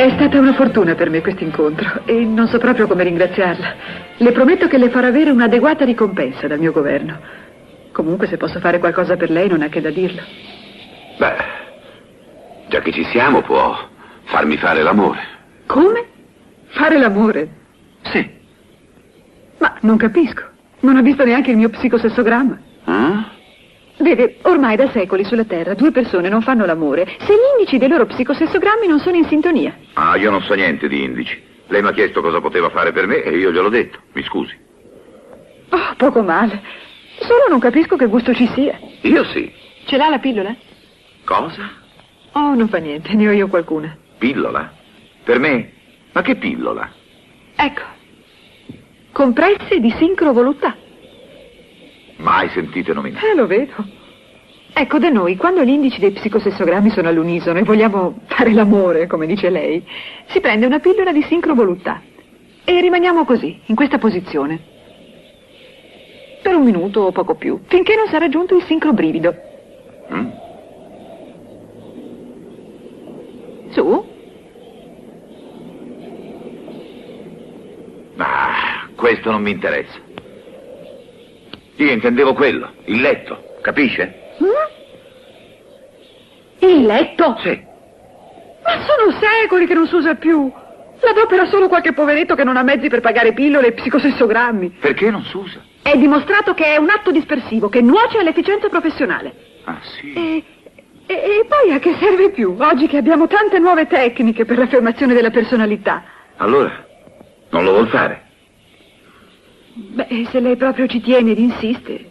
È stata una fortuna per me questo incontro e non so proprio come ringraziarla. Le prometto che le farò avere un'adeguata ricompensa dal mio governo. Comunque se posso fare qualcosa per lei non ha che da dirlo. Beh, già che ci siamo può farmi fare l'amore. Come? Fare l'amore? Sì. Ma non capisco. Non ha visto neanche il mio psicosessogramma. Ah? Vede, ormai da secoli sulla Terra due persone non fanno l'amore se gli indici dei loro psicosessogrammi non sono in sintonia. Ah, io non so niente di indici. Lei mi ha chiesto cosa poteva fare per me e io gliel'ho detto. Mi scusi. Oh, poco male. Solo non capisco che gusto ci sia. Io sì. Ce l'ha la pillola? Cosa? Oh, non fa niente, ne ho io qualcuna. Pillola? Per me? Ma che pillola? Ecco. Compresse di sincrovoluttà. Mai sentite nominare. Eh, lo vedo. Ecco, da noi, quando gli indici dei psicosessogrammi sono all'unisono e vogliamo fare l'amore, come dice lei, si prende una pillola di sincrovoluttà. E rimaniamo così, in questa posizione. Per un minuto o poco più, finché non sarà raggiunto il sincrobrivido. Mm? Su? Ah, questo non mi interessa. Io intendevo quello, il letto, capisce? Mm? Il letto? Sì. Ma sono secoli che non si usa più. L'adopera solo qualche poveretto che non ha mezzi per pagare pillole e psicosessogrammi. Perché non si usa? È dimostrato che è un atto dispersivo, che nuoce all'efficienza professionale. Ah, sì. E, e, e poi a che serve più, oggi che abbiamo tante nuove tecniche per l'affermazione della personalità? Allora, non lo vuol fare? Beh, se lei proprio ci tiene ed insiste.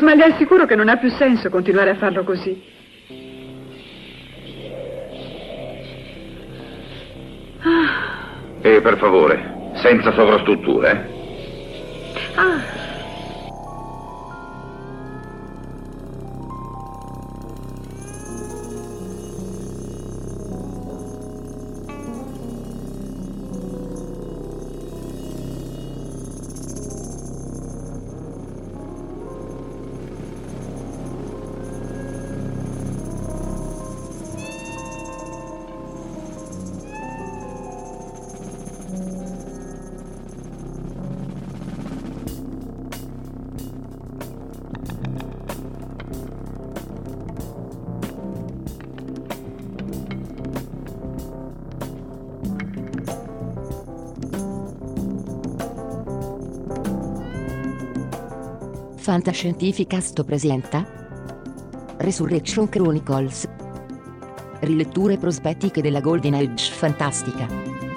Ma le assicuro che non ha più senso continuare a farlo così. E per favore, senza sovrastrutture. eh? Ah, Fantascientificast presenta Resurrection Chronicles Riletture prospettiche della Golden Age fantastica.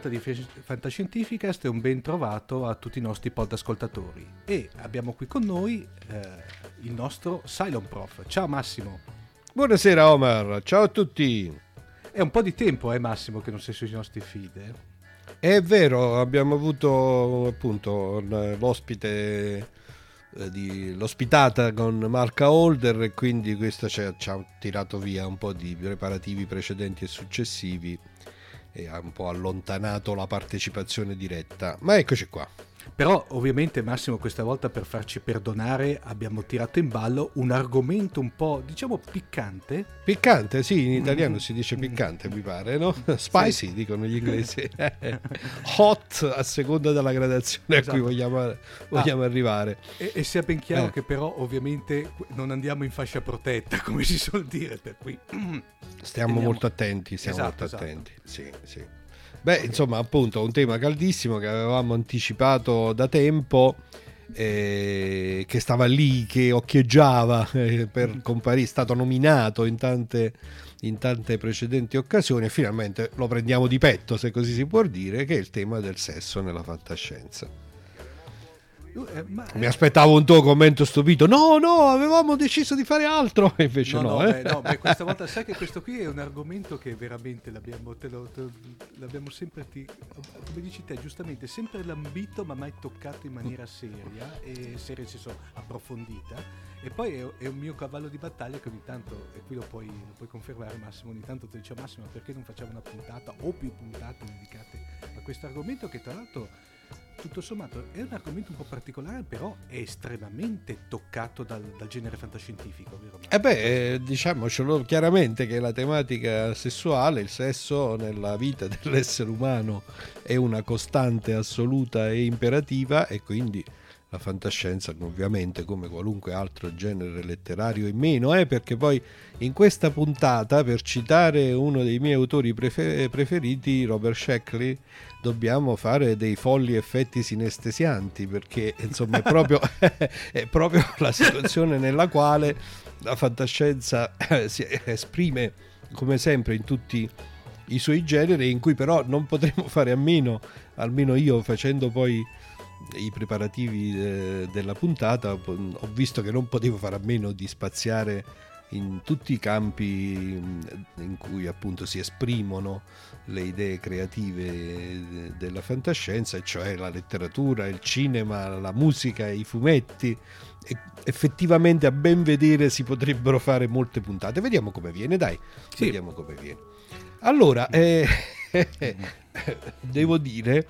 Puntata di Fantascientificast e un ben trovato a tutti i nostri pod ascoltatori. E abbiamo qui con noi eh, il nostro Cylon Prof. Ciao Massimo. Buonasera Omar, ciao a tutti. È un po' di tempo, eh Massimo, che non sei sui nostri feed. eh? È vero, abbiamo avuto appunto l- l'ospite eh, di, l'ospitata con Marca Holder e quindi questo ci ha, ci ha tirato via un po' di preparativi precedenti e successivi e ha un po' allontanato la partecipazione diretta. Ma eccoci qua. Però ovviamente Massimo questa volta per farci perdonare abbiamo tirato in ballo un argomento un po' diciamo piccante. Piccante, sì, in italiano si dice piccante, mi pare, no? Spicy, dicono gli inglesi. Hot, a seconda della gradazione a Esatto. cui vogliamo, vogliamo arrivare. E, e sia ben chiaro Eh. che però ovviamente non andiamo in fascia protetta come si suol dire, per cui... Stiamo Teniamo- molto attenti, stiamo Esatto, molto esatto. attenti. Sì, sì. Beh, insomma, appunto, un tema caldissimo che avevamo anticipato da tempo eh, che stava lì, che occhieggiava eh, per comparire, è stato nominato in tante, in tante precedenti occasioni e finalmente lo prendiamo di petto, se così si può dire, che è il tema del sesso nella fantascienza. Eh, Mi aspettavo un tuo commento stupito. No, no, avevamo deciso di fare altro. E invece no. No, no, eh. beh, no beh, questa volta sai che questo qui è un argomento che veramente l'abbiamo, te lo, te, l'abbiamo sempre, ti, come dici te, giustamente, sempre lambito ma mai toccato in maniera seria, e seria nel senso approfondita. E poi è, è, un mio cavallo di battaglia che ogni tanto, e qui lo puoi, lo puoi confermare Massimo, ogni tanto ti dice Massimo perché non facciamo una puntata o più puntate dedicate a questo argomento che tra l'altro tutto sommato è un argomento un po' particolare, però è estremamente toccato dal, dal genere fantascientifico, vero? Eh beh, eh, diciamocelo chiaramente che la tematica sessuale, il sesso nella vita dell'essere umano è una costante assoluta e imperativa e quindi la fantascienza ovviamente come qualunque altro genere letterario e meno, eh, perché poi in questa puntata, per citare uno dei miei autori prefer- preferiti, Robert Sheckley, dobbiamo fare dei folli effetti sinestesianti, perché insomma è proprio, è proprio la situazione nella quale la fantascienza eh, si esprime come sempre in tutti i suoi generi, in cui però non potremo fare a meno, almeno io facendo poi i preparativi de- della puntata ho visto che non potevo fare a meno di spaziare in tutti i campi in cui appunto si esprimono le idee creative della fantascienza, cioè la letteratura, il cinema, la musica, i fumetti. E effettivamente a ben vedere si potrebbero fare molte puntate. Vediamo come viene, dai. Sì. Vediamo come viene. Allora, eh, devo dire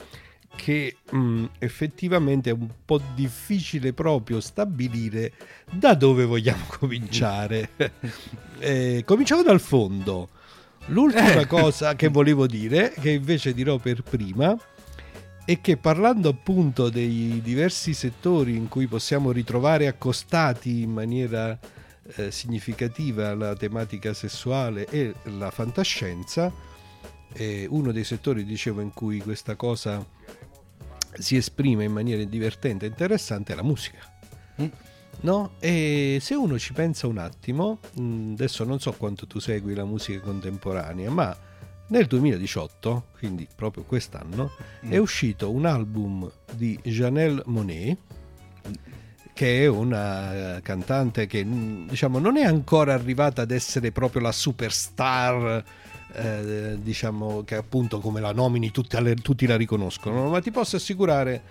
che mh, mm, effettivamente è un po' difficile proprio stabilire da dove vogliamo cominciare. eh, cominciamo dal fondo. L'ultima eh. cosa che volevo dire, che invece dirò per prima, è che parlando appunto dei diversi settori in cui possiamo ritrovare accostati in maniera eh, significativa la tematica sessuale e la fantascienza, uno dei settori, dicevo, in cui questa cosa si esprime in maniera divertente e interessante è la musica. Mm. No? E se uno ci pensa un attimo, mm, adesso non so quanto tu segui la musica contemporanea, ma nel 2018, quindi proprio quest'anno, mm. è uscito un album di Janelle Monet, che è una cantante che mm, diciamo non è ancora arrivata ad essere proprio la superstar eh, diciamo che appunto come la nomini tutti, tutti la riconoscono, ma ti posso assicurare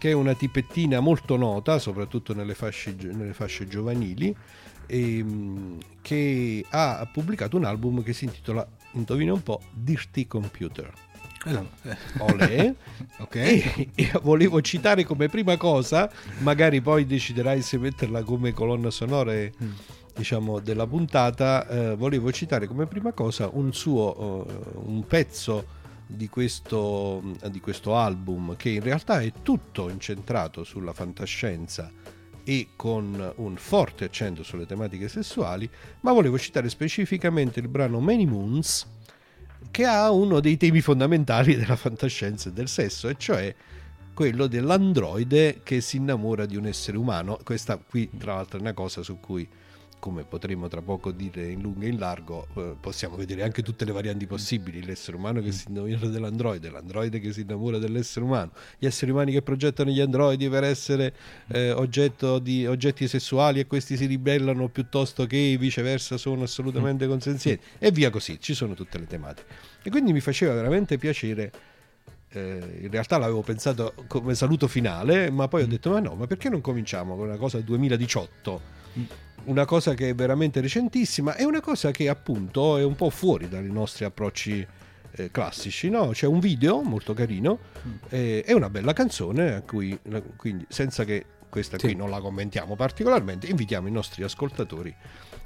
che è una tipettina molto nota, soprattutto nelle fasce, nelle fasce giovanili, e, ehm, che ha pubblicato un album che si intitola, indovina un po', Dirty Computer. Eh. Olè. ok. E, e, volevo citare come prima cosa, magari poi deciderai se metterla come colonna sonora. E, mm diciamo, della puntata, eh, volevo citare come prima cosa un suo uh, un pezzo di questo, di questo album che in realtà è tutto incentrato sulla fantascienza e con un forte accento sulle tematiche sessuali, ma volevo citare specificamente il brano Many Moons che ha uno dei temi fondamentali della fantascienza e del sesso, e cioè quello dell'androide che si innamora di un essere umano. Questa qui, tra l'altro, è una cosa su cui come potremo tra poco dire in lungo e in largo, eh, possiamo vedere anche tutte le varianti possibili, l'essere umano che si innamora dell'androide, l'androide che si innamora dell'essere umano, gli esseri umani che progettano gli androidi per essere eh, oggetto di oggetti sessuali e questi si ribellano piuttosto che viceversa sono assolutamente consenzienti e via così, ci sono tutte le tematiche. E quindi mi faceva veramente piacere eh, in realtà l'avevo pensato come saluto finale, ma poi ho detto: Ma no, ma perché non cominciamo con una cosa 2018? Una cosa che è veramente recentissima e una cosa che appunto è un po' fuori dai nostri approcci eh, classici, no? C'è un video molto carino mm. e eh, una bella canzone a cui, quindi senza che questa qui non la commentiamo particolarmente, invitiamo i nostri ascoltatori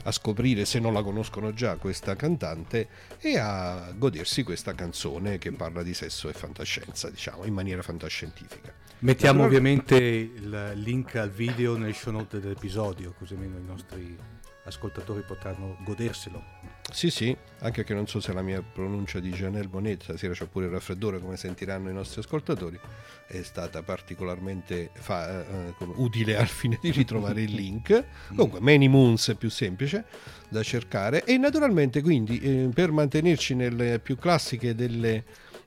a scoprire se non la conoscono già questa cantante e a godersi questa canzone che parla di sesso e fantascienza, diciamo, in maniera fantascientifica. Mettiamo allora... ovviamente il link al video nel show note dell'episodio, così almeno i nostri ascoltatori potranno goderselo. Sì, sì, anche che non so se la mia pronuncia di Janelle Monet, stasera c'è pure il raffreddore come sentiranno i nostri ascoltatori, è stata particolarmente fa, eh, utile al fine di ritrovare il link. Comunque Many Moons è più semplice da cercare e naturalmente quindi eh, per mantenerci nelle più classiche delle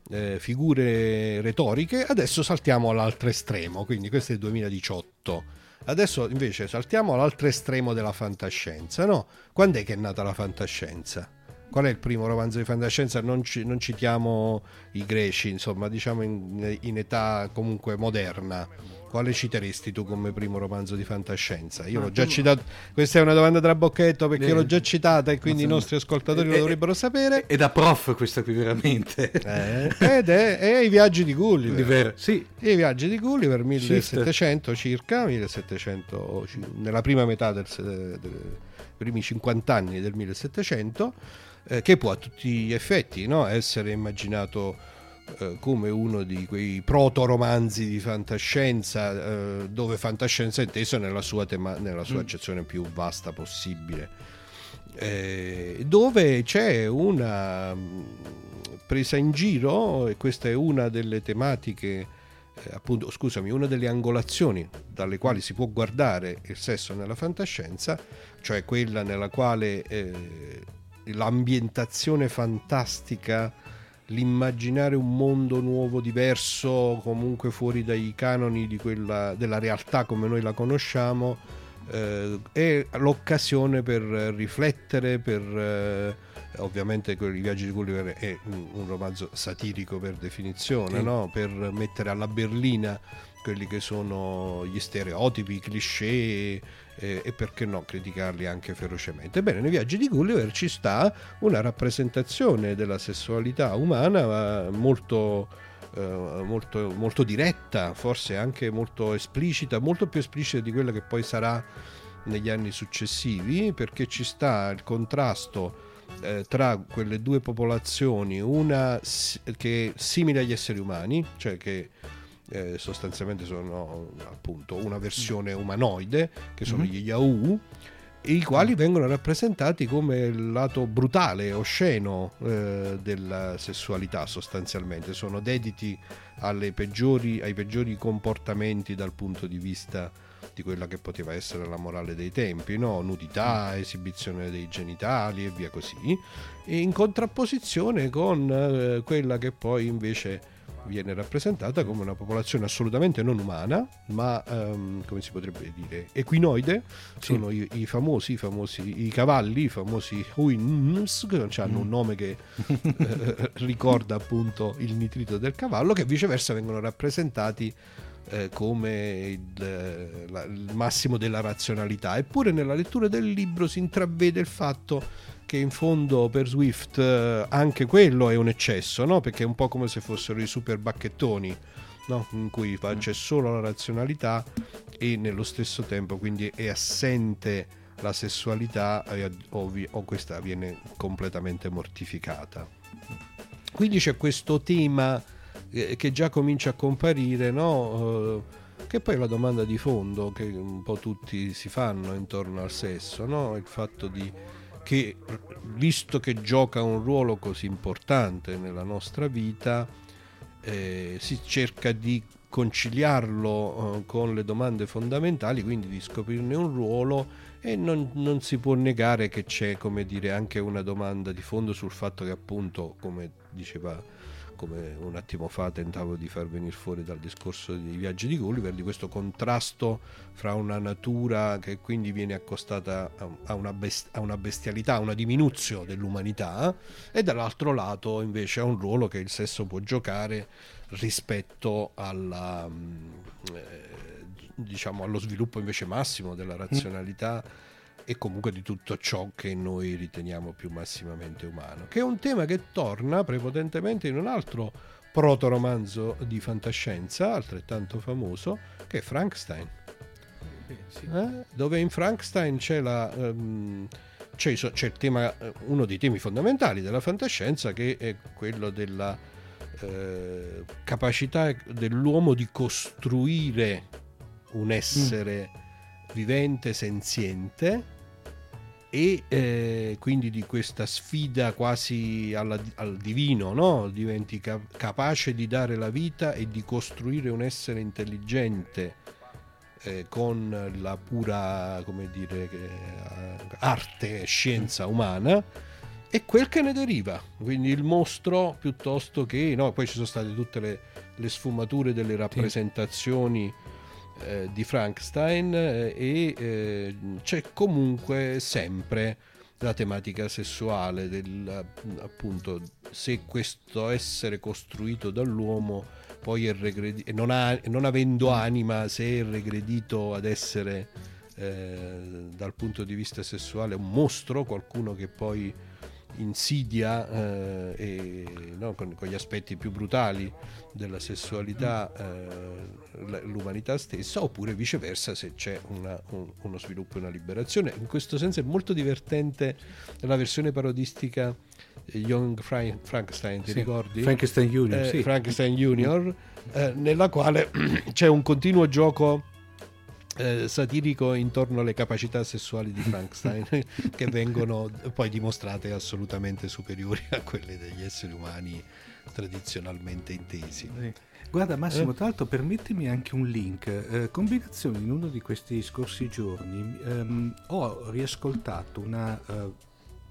eh, figure retoriche, adesso saltiamo all'altro estremo, quindi questo è il 2018. Adesso invece saltiamo all'altro estremo della fantascienza, no? Quando è che è nata la fantascienza? Qual è il primo romanzo di fantascienza? Non, ci, non citiamo i greci, insomma, diciamo in, in età comunque moderna quale citeresti tu come primo romanzo di fantascienza? Io Ma l'ho già citato, questa è una domanda tra bocchetto perché eh, l'ho già citata e quindi i nostri ascoltatori eh, lo dovrebbero sapere. È da prof questa qui veramente. Eh, ed è, è, I viaggi di Gulliver. Sì. I viaggi di Gulliver 1700 circa, 1700, nella prima metà dei primi 50 anni del 1700, eh, che può a tutti gli effetti no? essere immaginato eh, come uno di quei proto-romanzi di fantascienza, eh, dove fantascienza è inteso nella sua, tema- nella sua mm. accezione più vasta possibile, eh, dove c'è una mm, presa in giro, e questa è una delle tematiche, eh, appunto, scusami, una delle angolazioni dalle quali si può guardare il sesso nella fantascienza, cioè quella nella quale eh, l'ambientazione fantastica l'immaginare un mondo nuovo, diverso, comunque fuori dai canoni quella, della realtà come noi la conosciamo, eh, è l'occasione per riflettere, per eh, ovviamente i viaggi di Gulliver è un, romanzo satirico per definizione, sì. no? per mettere alla berlina quelli che sono gli stereotipi, i cliché eh, e perché no criticarli anche ferocemente. Bene, nei viaggi di Gulliver ci sta una rappresentazione della sessualità umana molto, eh, molto, molto diretta, forse anche molto esplicita, molto più esplicita di quella che poi sarà negli anni successivi, perché ci sta il contrasto eh, tra quelle due popolazioni, una che è simile agli esseri umani, cioè che eh, sostanzialmente sono appunto una versione umanoide, che sono mm-hmm. gli Yahoo, i quali vengono rappresentati come il lato brutale, osceno eh, della sessualità sostanzialmente, sono dediti peggiori, ai peggiori comportamenti dal punto di vista di quella che poteva essere la morale dei tempi, no? nudità, mm. esibizione dei genitali e via così, e in contrapposizione con eh, quella che poi invece viene rappresentata come una popolazione assolutamente non umana, ma um, come si potrebbe dire equinoide, sì. sono i, i, famosi, i, famosi, i cavalli, i famosi Huins, che hanno mm. un nome che eh, ricorda appunto il nitrito del cavallo, che viceversa vengono rappresentati eh, come il, la, il massimo della razionalità. Eppure nella lettura del libro si intravede il fatto che in fondo per Swift eh, anche quello è un eccesso, no? perché è un po' come se fossero i super bacchettoni, no? in cui c'è solo la razionalità e nello stesso tempo quindi è assente la sessualità ovvi- o questa viene completamente mortificata. Quindi c'è questo tema eh, che già comincia a comparire, no? Eh, che poi è la domanda di fondo che un po' tutti si fanno intorno al sesso, no? il fatto di che visto che gioca un ruolo così importante nella nostra vita, eh, si cerca di conciliarlo eh, con le domande fondamentali, quindi di scoprirne un ruolo e non, non, si può negare che c'è, come dire, anche una domanda di fondo sul fatto che appunto, come diceva come un attimo fa tentavo di far venire fuori dal discorso dei viaggi di Gulliver, di questo contrasto fra una natura che quindi viene accostata a una, best- a una bestialità, a una diminuzione dell'umanità, e dall'altro lato invece a un ruolo che il sesso può giocare rispetto alla, mm, eh, diciamo, allo sviluppo invece massimo della razionalità. E comunque di tutto ciò che noi riteniamo più massimamente umano, che è un tema che torna prepotentemente in un altro protoromanzo di fantascienza altrettanto famoso che è Frankenstein. Eh? Dove in Frankenstein c'è, la, um, c'è, c'è il tema, uno dei temi fondamentali della fantascienza che è quello della eh, capacità dell'uomo di costruire un essere mm. vivente, senziente, e eh, quindi di questa sfida quasi alla, al divino, no? diventi cap- capace di dare la vita e di costruire un essere intelligente eh, con la pura come dire, eh, arte e scienza umana e quel che ne deriva, quindi il mostro piuttosto che, no, poi ci sono state tutte le, le sfumature delle rappresentazioni. Sì eh, di Frankenstein eh, e eh, c'è comunque sempre la tematica sessuale del appunto se questo essere costruito dall'uomo poi è regredito non, non avendo anima se è regredito ad essere eh, dal punto di vista sessuale un mostro qualcuno che poi insidia eh, e, no, con, con, gli aspetti più brutali della sessualità eh, l'umanità stessa oppure viceversa se c'è una, un, uno sviluppo e una liberazione in questo senso è molto divertente la versione parodistica Young Fra- Frankenstein ti sì, ricordi? Frankenstein Junior eh, sì. Frankenstein Junior eh, nella quale c'è un continuo gioco eh, satirico intorno alle capacità sessuali di Frankenstein che vengono poi dimostrate assolutamente superiori a quelle degli esseri umani tradizionalmente intesi. Guarda Massimo, eh? tra l'altro permettimi anche un link. Eh, combinazione in uno di questi scorsi giorni ehm, ho riascoltato una uh,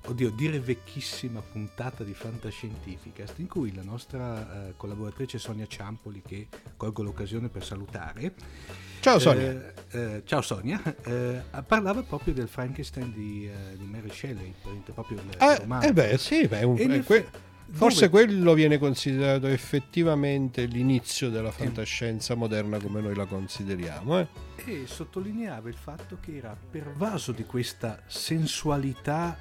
oddio, dire vecchissima puntata di Fantascientificast in cui la nostra uh, collaboratrice Sonia Ciampoli, che colgo l'occasione per salutare, ciao Sonia, eh, eh, ciao Sonia eh, parlava proprio del Frankenstein di, uh, di Mary Shelley, proprio il eh, romanzo. Eh beh, sì, beh, un, eh, que- forse dove... quello viene considerato effettivamente l'inizio della fantascienza moderna come noi la consideriamo. Eh? E sottolineava il fatto che era pervaso di questa sensualità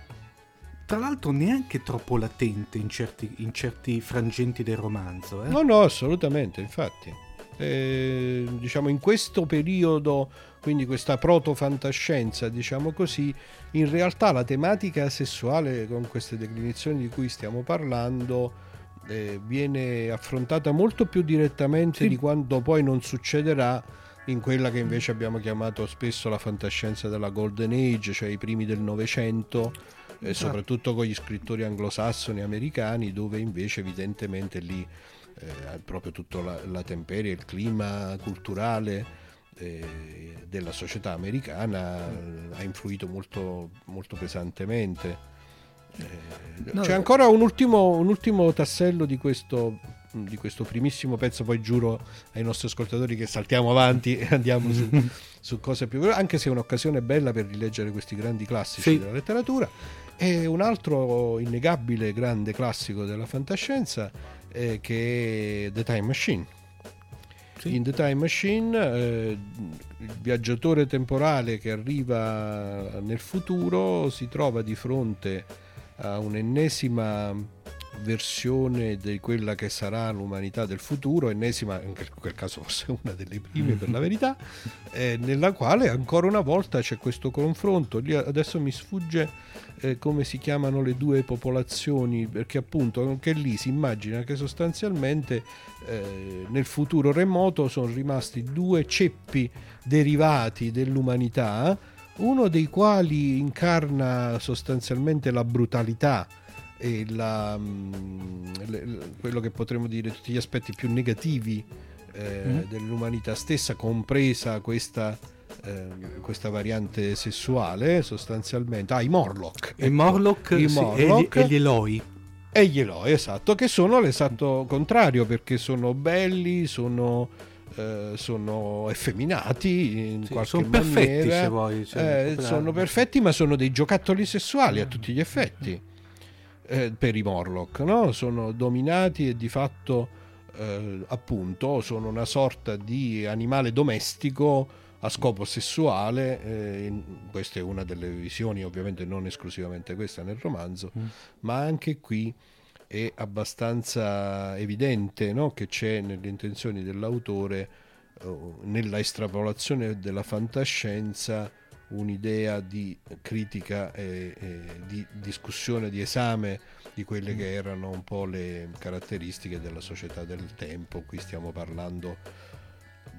tra l'altro neanche troppo latente in certi, in certi frangenti del romanzo. No, no, assolutamente, infatti. Eh, diciamo in questo periodo, quindi questa proto-fantascienza, diciamo così, in realtà la tematica sessuale con queste declinazioni di cui stiamo parlando eh, viene affrontata molto più direttamente sì. di quanto poi non succederà in quella che invece abbiamo chiamato spesso la fantascienza della Golden Age, cioè i primi del Novecento eh, soprattutto con gli scrittori anglosassoni americani, dove invece evidentemente lì eh, proprio tutta la, la temperie, il clima culturale eh, della società americana eh, ha influito molto, molto pesantemente. Eh, no, c'è ancora un ultimo, un ultimo tassello di questo di questo primissimo pezzo, poi giuro ai nostri ascoltatori che saltiamo avanti e andiamo su, su cose più anche se è un'occasione bella per rileggere questi grandi classici sì. della letteratura. E un altro innegabile grande classico della fantascienza eh, che è The Time Machine. Sì. In The Time Machine eh, il viaggiatore temporale che arriva nel futuro si trova di fronte a un'ennesima versione di quella che sarà l'umanità del futuro, ennesima, in quel caso forse una delle prime per la verità, eh, nella quale ancora una volta c'è questo confronto. Lì adesso mi sfugge eh, come si chiamano le due popolazioni, perché appunto anche lì si immagina che sostanzialmente eh, nel futuro remoto sono rimasti due ceppi derivati dell'umanità, uno dei quali incarna sostanzialmente la brutalità e la, mm, le, quello che potremmo dire tutti gli aspetti più negativi eh, mm. dell'umanità stessa, compresa questa, eh, questa variante sessuale sostanzialmente. Ah, i Morlock. I ecco. Morlock, I Morlock sì, e, gli, Eloi. E gli Eloi, esatto, che sono l'esatto contrario perché sono belli, sono... Eh, sono effeminati in sì, qualche sono maniera. perfetti se vuoi cioè, eh, sono perfetti ma sono dei giocattoli sessuali a tutti gli effetti eh, per i Morlock, no? sono dominati e di fatto eh, appunto sono una sorta di animale domestico a scopo sessuale, eh, questa è una delle visioni, ovviamente non esclusivamente questa nel romanzo, mm. ma anche qui è abbastanza evidente no? che c'è nelle intenzioni dell'autore, eh, nella estrapolazione della fantascienza, un'idea di critica e, e, di discussione, di esame di quelle mm. che erano un po' le caratteristiche della società del tempo. Qui stiamo parlando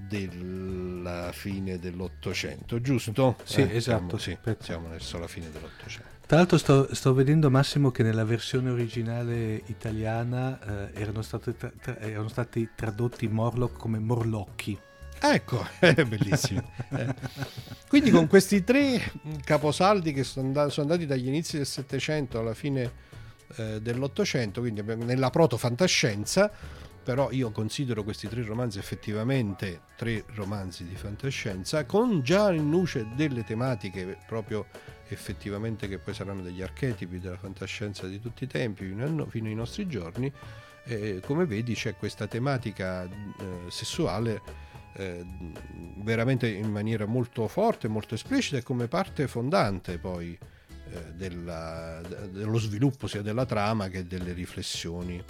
della fine dell'Ottocento, giusto? Sì, Eh, esatto, Siamo, sì, siamo verso la fine dell'Ottocento. Tra l'altro sto, sto vedendo Massimo che nella versione originale italiana eh, erano, state tra- tra- erano stati tradotti Morlock come Morlocchi. Ecco, è bellissimo. Eh. Quindi con questi tre caposaldi che sono, andati, dagli inizi del Settecento alla fine eh, dell'Ottocento, quindi nella proto-fantascienza, però io considero questi tre romanzi effettivamente tre romanzi di fantascienza, con già in luce delle tematiche proprio effettivamente che poi saranno degli archetipi della fantascienza di tutti i tempi fino, ai nostri giorni. Eh, come vedi c'è questa tematica eh, sessuale eh, veramente in maniera molto forte, molto esplicita e come parte fondante poi eh, della- de- dello sviluppo sia della trama che delle riflessioni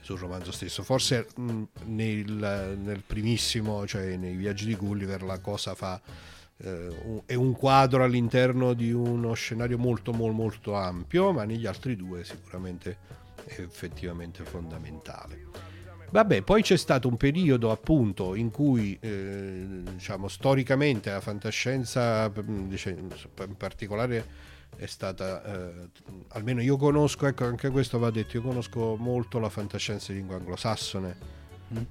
sul romanzo stesso. Forse mh, nel, nel primissimo, cioè nei viaggi di Gulliver, la cosa fa eh, è un quadro all'interno di uno scenario molto molto molto ampio, ma negli altri due sicuramente è effettivamente fondamentale. Vabbè, poi c'è stato un periodo appunto in cui eh, diciamo storicamente la fantascienza dice, in particolare è stata eh, almeno io conosco, ecco anche questo va detto, io conosco molto la fantascienza in lingua anglosassone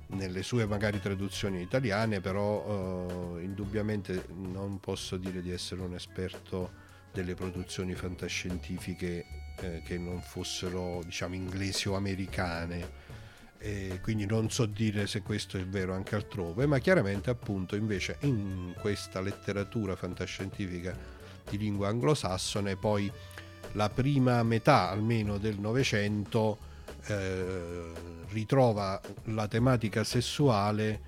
nelle sue magari traduzioni italiane, però eh, indubbiamente non posso dire di essere un esperto delle produzioni fantascientifiche eh, che non fossero diciamo inglesi o americane e quindi non so dire se questo è vero anche altrove, ma chiaramente appunto invece in questa letteratura fantascientifica di lingua anglosassone poi la prima metà almeno del Novecento eh, ritrova la tematica sessuale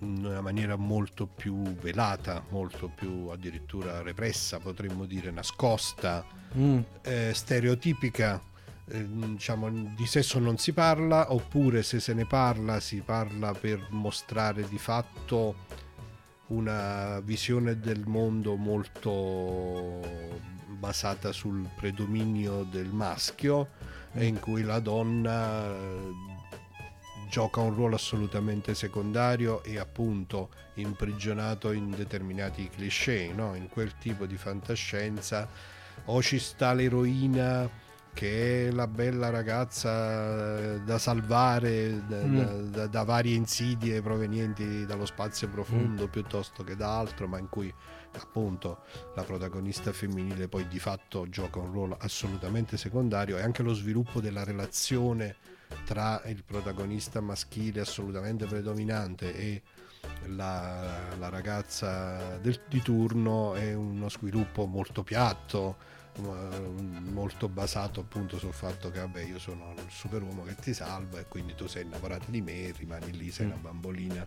in una maniera molto più velata, molto più addirittura repressa, potremmo dire nascosta, Mm. eh, stereotipica, eh, diciamo di sesso non si parla, oppure se se ne parla si parla per mostrare di fatto una visione del mondo molto basata sul predominio del maschio e in cui la donna eh, gioca un ruolo assolutamente secondario e appunto imprigionato in determinati cliché, no? in quel tipo di fantascienza o ci sta l'eroina che è la bella ragazza eh, da salvare da, Mm. da- da- varie insidie provenienti dallo spazio profondo piuttosto che da altro, ma in cui appunto la protagonista femminile poi di fatto gioca un ruolo assolutamente secondario e anche lo sviluppo della relazione tra il protagonista maschile assolutamente predominante e la, la ragazza del- di turno è uno sviluppo molto piatto molto basato appunto sul fatto che vabbè io sono il superuomo che ti salva e quindi tu sei innamorata di me rimani lì sei una bambolina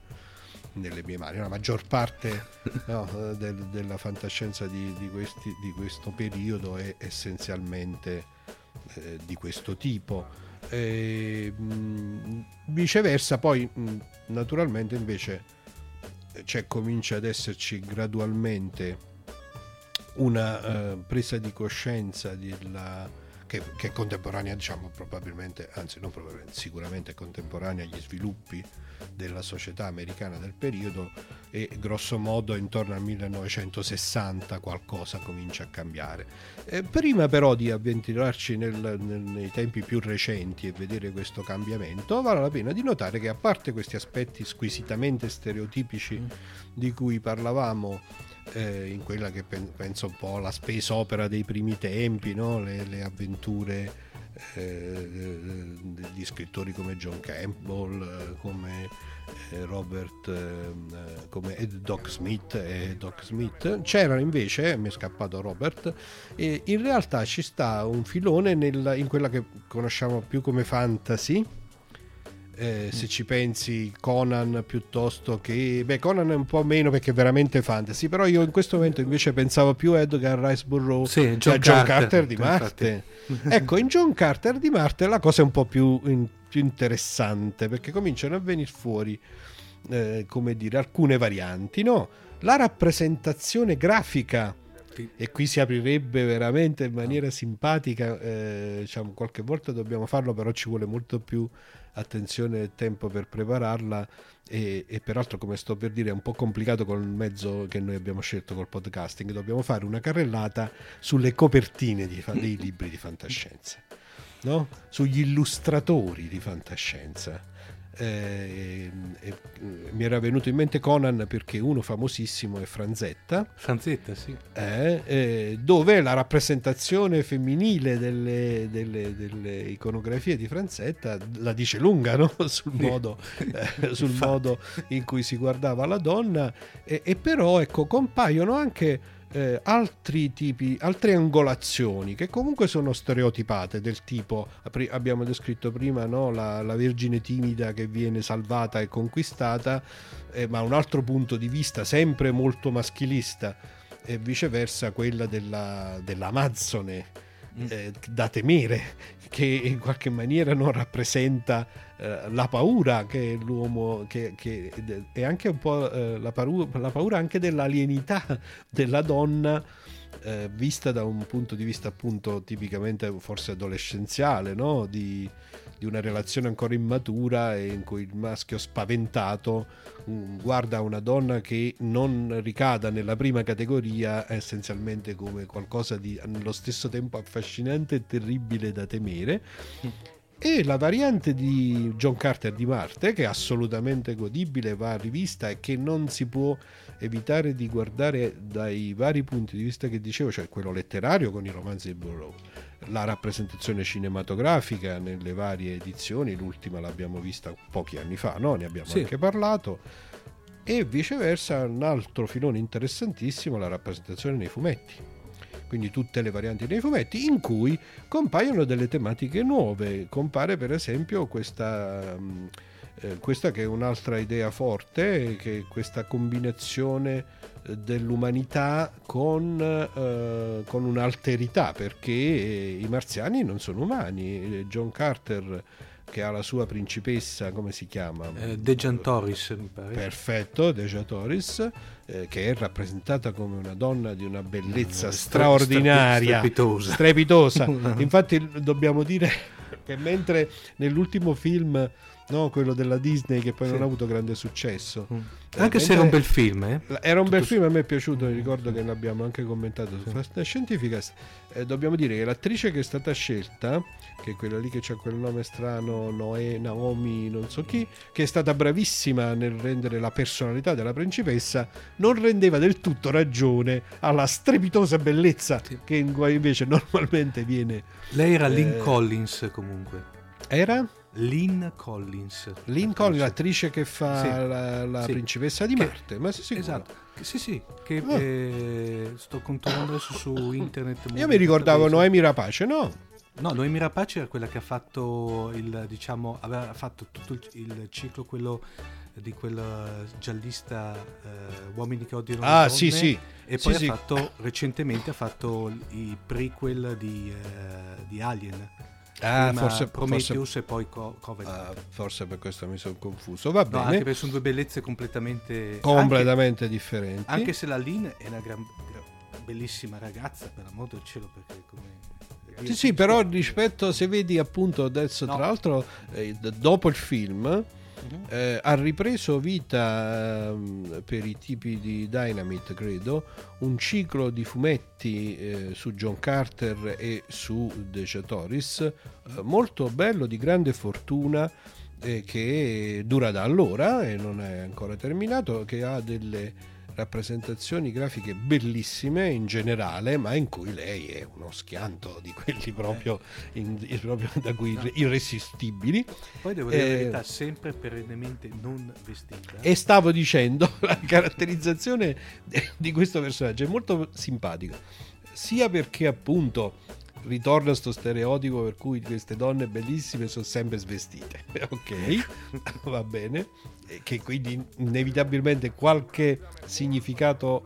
nelle mie mani. La maggior parte no, eh, del- della fantascienza di, di questi- di questo periodo è essenzialmente eh, di questo tipo. E, mh, viceversa poi mh, naturalmente invece eh, c'è comincia ad esserci gradualmente una eh, presa di coscienza della- che, che è contemporanea diciamo probabilmente anzi non probabilmente sicuramente è contemporanea agli sviluppi della società americana del periodo e grosso modo intorno al 1960 qualcosa comincia a cambiare. Eh, prima però di avventurarci nel- nel- nei tempi più recenti e vedere questo cambiamento, vale la pena di notare che a parte questi aspetti squisitamente stereotipici di cui parlavamo eh, in quella che pen- penso un po' la space opera dei primi tempi, no? le, le avventure eh, di scrittori come John Campbell, eh, come eh, Robert, ehm, eh, come Ed Doc Smith e Doc Smith. C'era invece, mi è scappato Robert, e in realtà ci sta un filone nel- in quella che conosciamo più come fantasy. Eh, se ci pensi Conan piuttosto che beh Conan è un po' meno perché è veramente fantasy però io in questo momento invece pensavo più a Edgar Rice Burroughs Sì, che John a John Carter, Carter, di infatti. Marte ecco in John Carter di Marte la cosa è un po' più, in- più interessante perché cominciano a venire fuori eh, come dire alcune varianti no? la rappresentazione grafica. E qui si aprirebbe veramente in maniera simpatica. eh, diciamo, qualche volta dobbiamo farlo, però ci vuole molto più attenzione e tempo per prepararla. E, e peraltro, come sto per dire, è un po' complicato col mezzo che noi abbiamo scelto col podcasting. Dobbiamo fare una carrellata sulle copertine di dei libri di fantascienza, no? sugli illustratori di fantascienza. Eh, e- e mi era venuto in mente Conan perché uno famosissimo è Franzetta, Franzetta, sì. eh, eh, dove la rappresentazione femminile delle, delle- delle iconografie di Franzetta la dice lunga no? sul, modo, eh, sul modo in cui si guardava la donna e, e però ecco compaiono anche eh, altri tipi, altre angolazioni che comunque sono stereotipate del tipo abbiamo descritto prima no? la, la vergine timida che viene salvata e conquistata eh, ma un altro punto di vista sempre molto maschilista e viceversa quella della, dell'Amazzone Mm. eh, da temere che in qualche maniera non rappresenta eh, la paura che l'uomo che, che è anche un po' eh, la, paura, la paura anche dell'alienità della donna eh, vista da un punto di vista appunto tipicamente forse adolescenziale no? di, di una relazione ancora immatura e in cui il maschio spaventato mm, guarda una donna che non ricada nella prima categoria essenzialmente come qualcosa di allo stesso tempo affascinante e terribile da temere. E la variante di John Carter di Marte che è assolutamente godibile va rivista e che non si può evitare di guardare dai vari punti di vista che dicevo cioè quello letterario con i romanzi di Burroughs la rappresentazione cinematografica nelle varie edizioni, l'ultima l'abbiamo vista pochi anni fa, no? ne abbiamo Sì. anche parlato, e viceversa un altro filone interessantissimo, la rappresentazione nei fumetti. Quindi tutte le varianti nei fumetti in cui compaiono delle tematiche nuove. Compare per esempio questa, mm, eh, questa che è un'altra idea forte, che è questa combinazione dell'umanità con, eh, con un'alterità, perché i marziani non sono umani. John Carter, che ha la sua principessa, come si chiama? Eh, Dejantoris, mi pare. Perfetto, Deja Toris, eh, che è rappresentata come una donna di una bellezza Eh, straordinaria, strepitosa. strepitosa. Infatti dobbiamo dire che mentre nell'ultimo film, no, quello della Disney, che poi Sì. non ha avuto grande successo, Mm. eh, Anche se era un bel film, eh? Era un bel Tutto film, a me è piaciuto, mi ricordo che l'abbiamo anche commentato su. Fast Scientificast. Eh, dobbiamo dire che l'attrice che è stata scelta, che è quella lì che ha quel nome strano, Noe, Naomi, non so chi, che è stata bravissima nel rendere la personalità della principessa, non rendeva del tutto ragione alla strepitosa bellezza Sì. che in- invece normalmente viene. Lei era Eh, Lynn Collins comunque. Era Lynn Collins. Lynn Collins, l'attrice che fa Sì. la, la Sì. principessa di Che- Marte, ma sei sicuro? Esatto. Sì, sì, che Ah. eh, sto controllando adesso su internet. Io mi ricordavo. Noemi Rapace, no? No, Noemi Rapace era quella che ha fatto il, diciamo, aveva fatto tutto il, il ciclo quello di quel giallista eh, Uomini che odiano le Ah, donne, sì, sì. E poi sì. ha fatto recentemente ha fatto i prequel di, eh, di Alien. Ah, forse, Prometheus forse, e poi Co- Covenant. ah, forse per questo mi sono confuso. Va no, bene, anche perché sono due bellezze completamente completamente differenti. Anche, anche se la Lynn è una gran, bellissima ragazza, per l'amor del cielo, perché come Sì, sì, però rispetto, se vedi appunto adesso, No. tra l'altro, eh, dopo il film, Mhm. eh, ha ripreso vita ehm, per i tipi di Dynamite, credo, un ciclo di fumetti eh, su John Carter e su Deja Toris, eh, molto bello, di grande fortuna, eh, che dura da allora e non è ancora terminato, che ha delle rappresentazioni grafiche bellissime in generale, ma in cui lei è uno schianto di quelli proprio, in- proprio da cui No. irresistibili. Poi devo dire la Eh, verità, sempre perennemente non vestita. E stavo dicendo, la caratterizzazione di questo personaggio è molto simpatico, sia perché appunto ritorna sto stereotipo per cui queste donne bellissime sono sempre svestite, ok, va bene, e che quindi inevitabilmente qualche significato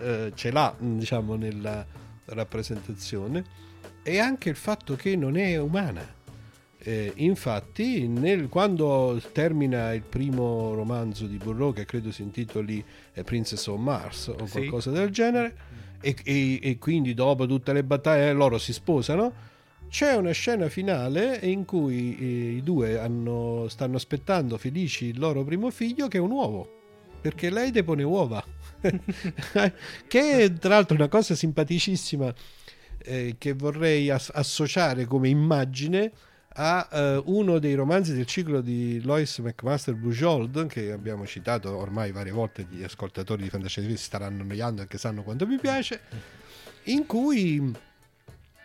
eh, ce l'ha, diciamo, nella rappresentazione, e anche il fatto che non è umana. Eh, infatti, nel- quando termina il primo romanzo di Burroughs, che credo si intitoli Princess of Mars o Sì. qualcosa del genere, e, e, e quindi dopo tutte le battaglie loro si sposano. C'è una scena finale in cui eh, i due hanno, stanno aspettando felici il loro primo figlio che è un uovo, perché lei depone uova, che è tra l'altro una cosa simpaticissima eh, che vorrei as- associare come immagine a uh, uno dei romanzi del ciclo di Lois McMaster Bujold che abbiamo citato ormai varie volte gli ascoltatori di Fantascienza si staranno annoiando perché sanno quanto mi piace in cui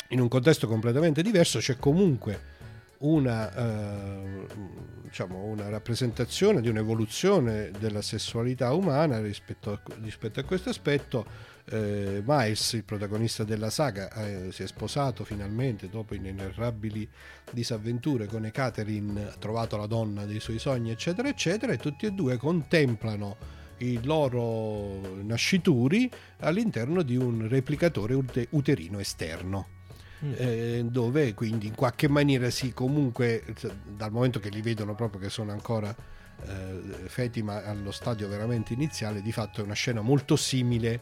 in un contesto completamente diverso c'è comunque una, uh, diciamo, una rappresentazione di un'evoluzione della sessualità umana rispetto a, rispetto a questo aspetto eh, Miles, il protagonista della saga, eh, si è sposato finalmente dopo inerrabili disavventure con Ekaterin, ha trovato la donna dei suoi sogni, eccetera, eccetera, e tutti e due contemplano i loro nascituri all'interno di un replicatore uterino esterno. Mm. Eh, dove quindi in qualche maniera si comunque dal momento che li vedono proprio che sono ancora eh, feti ma allo stadio veramente iniziale di fatto è una scena molto simile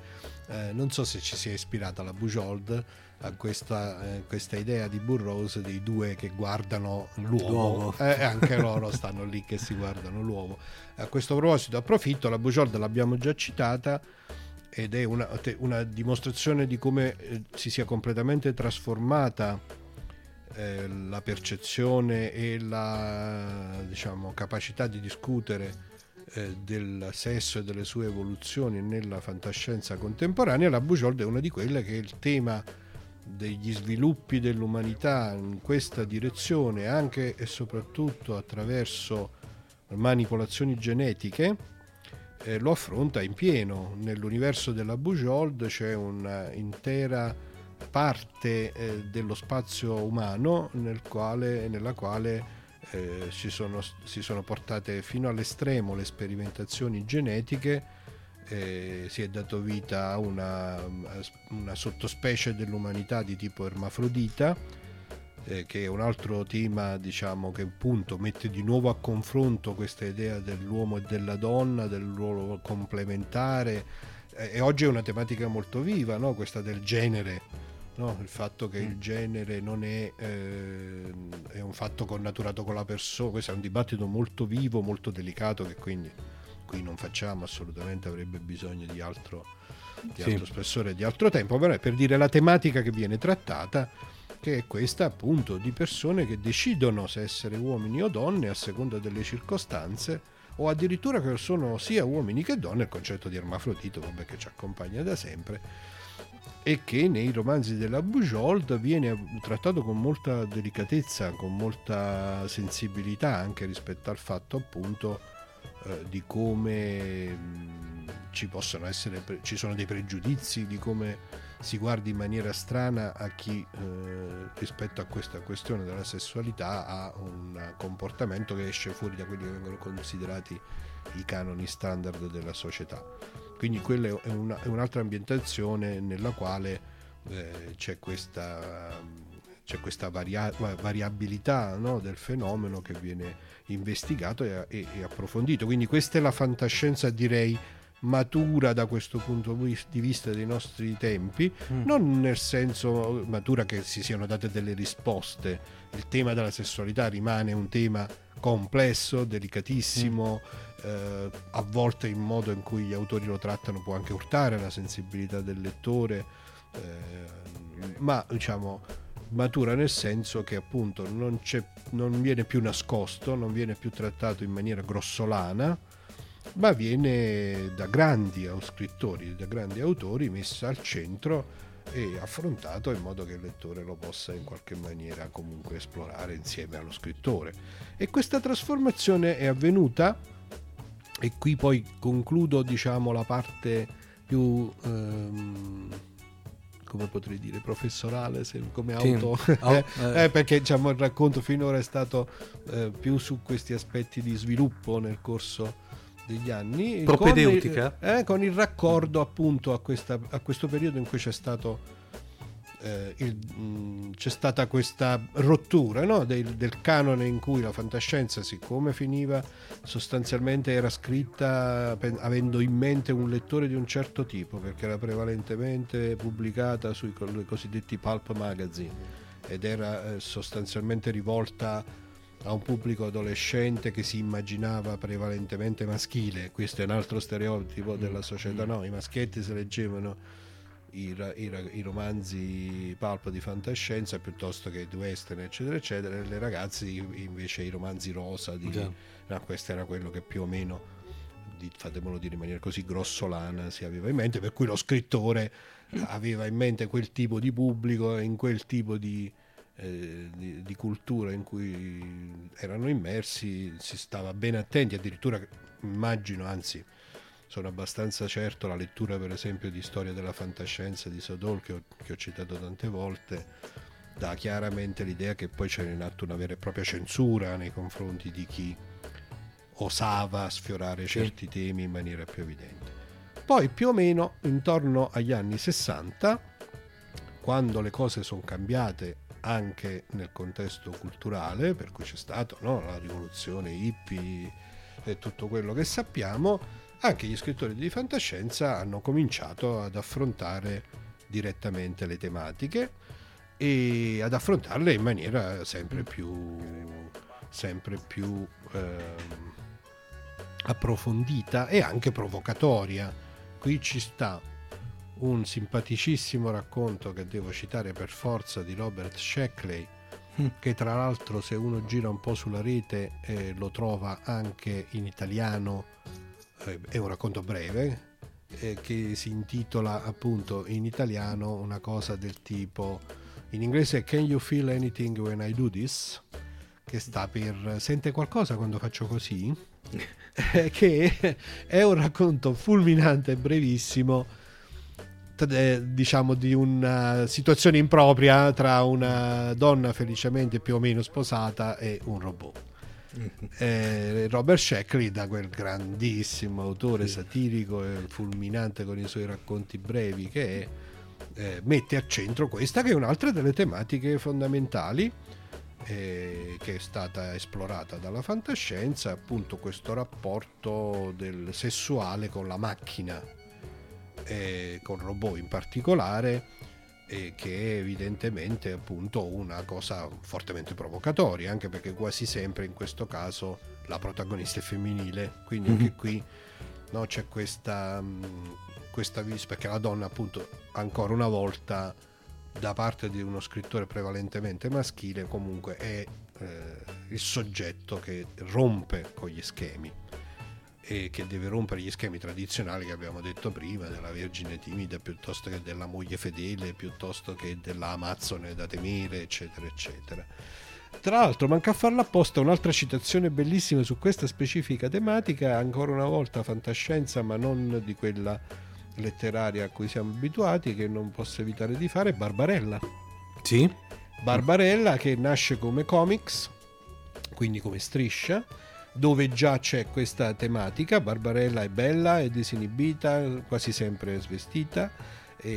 eh, non so se ci sia ispirata la Bujold a questa, eh, questa, idea di Burroughs dei due che guardano l'uovo. E eh, anche loro stanno lì che si guardano l'uovo. A questo proposito approfitto la Bujold l'abbiamo già citata ed è una, una dimostrazione di come eh, si sia completamente trasformata eh, la percezione e la diciamo, capacità di discutere eh, del sesso e delle sue evoluzioni nella fantascienza contemporanea, la Bujold è una di quelle che il tema degli sviluppi dell'umanità in questa direzione, anche e soprattutto attraverso manipolazioni genetiche, eh, lo affronta in pieno. Nell'universo della Bujold c'è un'intera parte eh, dello spazio umano nel quale, nella quale eh, si, sono, si, sono, portate fino all'estremo le sperimentazioni genetiche, eh, si è dato vita a una, una sottospecie dell'umanità di tipo ermafrodita, eh, che è un altro tema diciamo, che appunto mette di nuovo a confronto questa idea dell'uomo e della donna, del ruolo complementare, e oggi è una tematica molto viva, no? questa del genere No? il fatto che il mm. genere non è, eh, è, un fatto connaturato con la persona, questo è un dibattito molto vivo, molto delicato che quindi qui non facciamo assolutamente, avrebbe bisogno di altro, di sì. altro spessore, di altro tempo, però è per dire la tematica che viene trattata che è questa appunto di persone che decidono se essere uomini o donne a seconda delle circostanze o addirittura che sono sia uomini che donne, il concetto di ermafrodito vabbè, che ci accompagna da sempre e che nei romanzi della Bujold viene trattato con molta delicatezza, con molta sensibilità anche rispetto al fatto appunto eh, di come mh, ci possono essere, ci sono dei pregiudizi, di come si guardi in maniera strana a chi eh, rispetto a questa questione della sessualità ha un comportamento che esce fuori da quelli che vengono considerati i canoni standard della società. Quindi quella è, una, è un'altra ambientazione nella quale eh, c'è questa, c'è questa varia, variabilità no, del fenomeno che viene investigato e, e, e approfondito. Quindi questa è la fantascienza direi matura da questo punto di vista dei nostri tempi, mm. non nel senso matura che si siano date delle risposte. Il tema della sessualità rimane un tema complesso, delicatissimo, mm. eh, a volte il modo in cui gli autori lo trattano può anche urtare la sensibilità del lettore, eh, ma diciamo matura nel senso che appunto non, non, viene più nascosto, non viene più trattato in maniera grossolana, ma viene da grandi scrittori, da grandi autori messo al centro e affrontato in modo che il lettore lo possa in qualche maniera comunque esplorare insieme allo scrittore. E questa trasformazione è avvenuta, e qui poi concludo diciamo la parte più... Ehm, come potrei dire, professorale, se, come auto, oh, eh. eh, perché diciamo, il racconto finora è stato eh, più su questi aspetti di sviluppo nel corso degli anni propedeutica con il, eh, con il raccordo appunto a, questa, a, questo periodo in cui c'è stato eh, il, mh, c'è stata questa rottura no? del, del, canone in cui la fantascienza, siccome finiva, sostanzialmente era scritta pen- avendo in mente un lettore di un certo tipo, perché era prevalentemente pubblicata sui co- cosiddetti pulp magazine ed era eh, sostanzialmente rivolta a un pubblico adolescente che si immaginava prevalentemente maschile. Questo è un altro stereotipo della società. Mm. No, i maschietti si leggevano i, i, i, romanzi pulp di fantascienza piuttosto che di western eccetera eccetera e le ragazze invece i romanzi rosa di, yeah. no, questo era quello che più o meno fatemelo dire in maniera così grossolana si aveva in mente per cui lo scrittore aveva in mente quel tipo di pubblico in quel tipo di, eh, di, di, cultura in cui erano immersi si stava ben attenti addirittura immagino anzi sono abbastanza certo la lettura per esempio di Storia della fantascienza di Sodol che ho, che ho citato tante volte dà chiaramente l'idea che poi c'era in atto una vera e propria censura nei confronti di chi osava sfiorare certi temi in maniera più evidente. Poi più o meno intorno agli anni 60, quando le cose sono cambiate anche nel contesto culturale, per cui c'è stata no, la rivoluzione hippie e tutto quello che sappiamo, anche gli scrittori di fantascienza hanno cominciato ad affrontare direttamente le tematiche e ad affrontarle in maniera sempre più, sempre più eh, approfondita e anche provocatoria. Qui ci sta un simpaticissimo racconto che devo citare per forza di Robert Sheckley, mm. che tra l'altro se uno gira un po' sulla rete eh, lo trova anche in italiano eh, è un racconto breve eh, che si intitola appunto in italiano una cosa del tipo in inglese Can you feel anything when I do this? che sta per sente qualcosa quando faccio così? Che è un racconto fulminante e brevissimo diciamo di una situazione impropria tra una donna felicemente più o meno sposata e un robot. Eh, Robert Sheckley da quel grandissimo autore satirico e fulminante con i suoi racconti brevi che è, eh, mette a centro questa che è un'altra delle tematiche fondamentali eh, che è stata esplorata dalla fantascienza appunto questo rapporto del sessuale con la macchina eh, con robot in particolare che è evidentemente appunto una cosa fortemente provocatoria, anche perché quasi sempre in questo caso la protagonista è femminile, quindi anche mm-hmm. qui no, c'è questa, questa vis perché la donna appunto ancora una volta da parte di uno scrittore prevalentemente maschile comunque è eh, il soggetto che rompe con gli schemi e che deve rompere gli schemi tradizionali che abbiamo detto prima della vergine timida piuttosto che della moglie fedele piuttosto che della amazzone da temere eccetera eccetera. Tra l'altro manca a farla apposta un'altra citazione bellissima su questa specifica tematica ancora una volta fantascienza ma non di quella letteraria a cui siamo abituati che non posso evitare di fare Barbarella. Sì. Barbarella che nasce come comics quindi come striscia dove già c'è questa tematica, Barbarella è bella, è disinibita, quasi sempre svestita, e,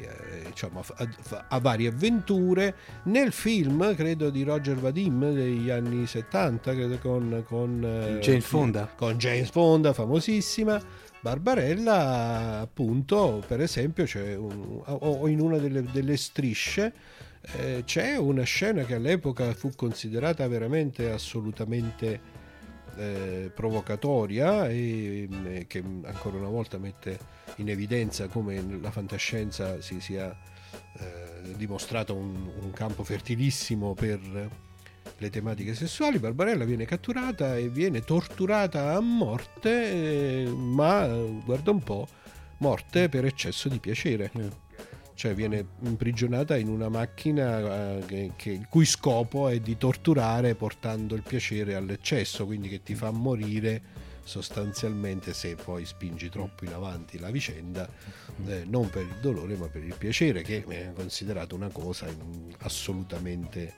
eh, diciamo, ha, ha, varie avventure. Nel film, credo, di Roger Vadim degli anni 70, credo con, con eh, James Fonda. Con James Fonda, famosissima. Barbarella, appunto, per esempio, c'è un, o in una delle, delle strisce eh, c'è una scena che all'epoca fu considerata veramente assolutamente eh, provocatoria e eh, che ancora una volta mette in evidenza come la fantascienza si sia eh, dimostrato un, un, campo fertilissimo per le tematiche sessuali. Barbarella viene catturata e viene torturata a morte, eh, ma guarda un po', morte per eccesso di piacere. Cioè viene imprigionata in una macchina eh, che, che, il cui scopo è di torturare portando il piacere all'eccesso, quindi che ti fa morire sostanzialmente se poi spingi troppo in avanti la vicenda, eh, non per il dolore ma per il piacere, che è considerato una cosa assolutamente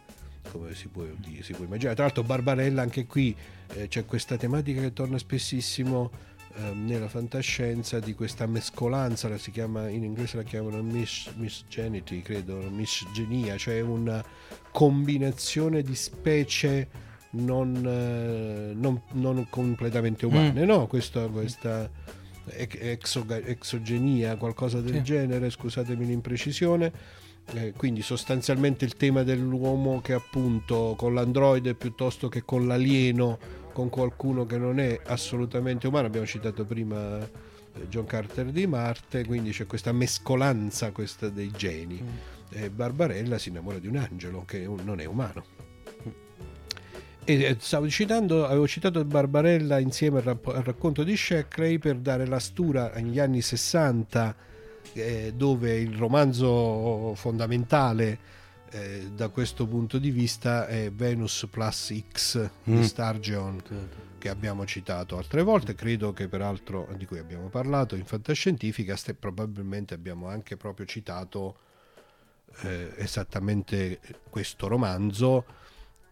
come si può, si può, immaginare. Tra l'altro Barbarella anche qui eh, c'è questa tematica che torna spessissimo ehm, nella fantascienza di questa mescolanza, la si chiama, in inglese la chiamano mis, misgenity, credo, misgenia, cioè una combinazione di specie non, eh, non, non completamente umane, mm. no? Questa exoga, exogenia, qualcosa del sì. genere, scusatemi l'imprecisione. Eh, quindi sostanzialmente il tema dell'uomo che appunto con l'androide piuttosto che con l'alieno, con qualcuno che non è assolutamente umano, abbiamo citato prima eh, John Carter di Marte, quindi c'è questa mescolanza questa dei geni. Mm. E Barbarella si innamora di un angelo che non è umano. E eh, stavo citando, avevo citato Barbarella insieme al, rapp- al racconto di Sheckley per dare la stura agli anni 60 eh, dove il romanzo fondamentale eh, da questo punto di vista è Venus plus X mm. di Sturgeon certo. che abbiamo citato altre volte credo che peraltro di cui abbiamo parlato in fantascientifica st- probabilmente abbiamo anche proprio citato eh, esattamente questo romanzo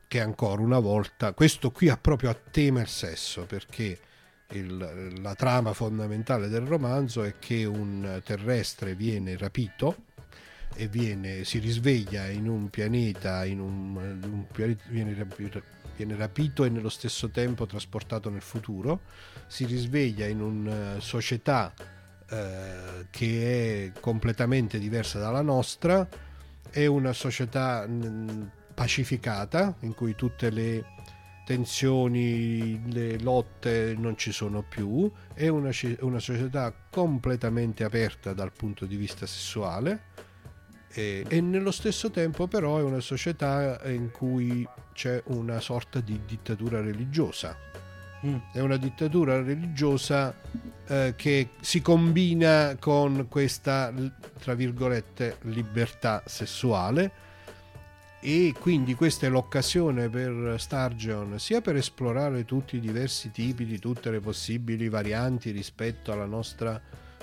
che ancora una volta, questo qui ha proprio a tema il sesso, perché il, la trama fondamentale del romanzo è che un terrestre viene rapito e viene, si risveglia in un pianeta, in un, un pianeta viene, rapito, viene rapito e nello stesso tempo trasportato nel futuro, si risveglia in una società eh, che è completamente diversa dalla nostra, è una società pacificata in cui tutte le tensioni, le lotte non ci sono più, è una, una società completamente aperta dal punto di vista sessuale e, e, nello stesso tempo però è una società in cui c'è una sorta di dittatura religiosa. Mm. È una dittatura religiosa eh, che si combina con questa, tra virgolette, libertà sessuale e quindi questa è l'occasione per Sturgeon sia per esplorare tutti i diversi tipi di tutte le possibili varianti rispetto alla nostra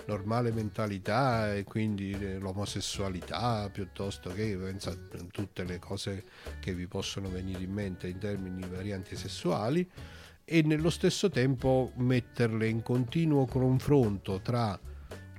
normale mentalità e quindi l'omosessualità piuttosto che pensa tutte le cose che vi possono venire in mente in termini varianti sessuali e nello stesso tempo metterle in continuo confronto tra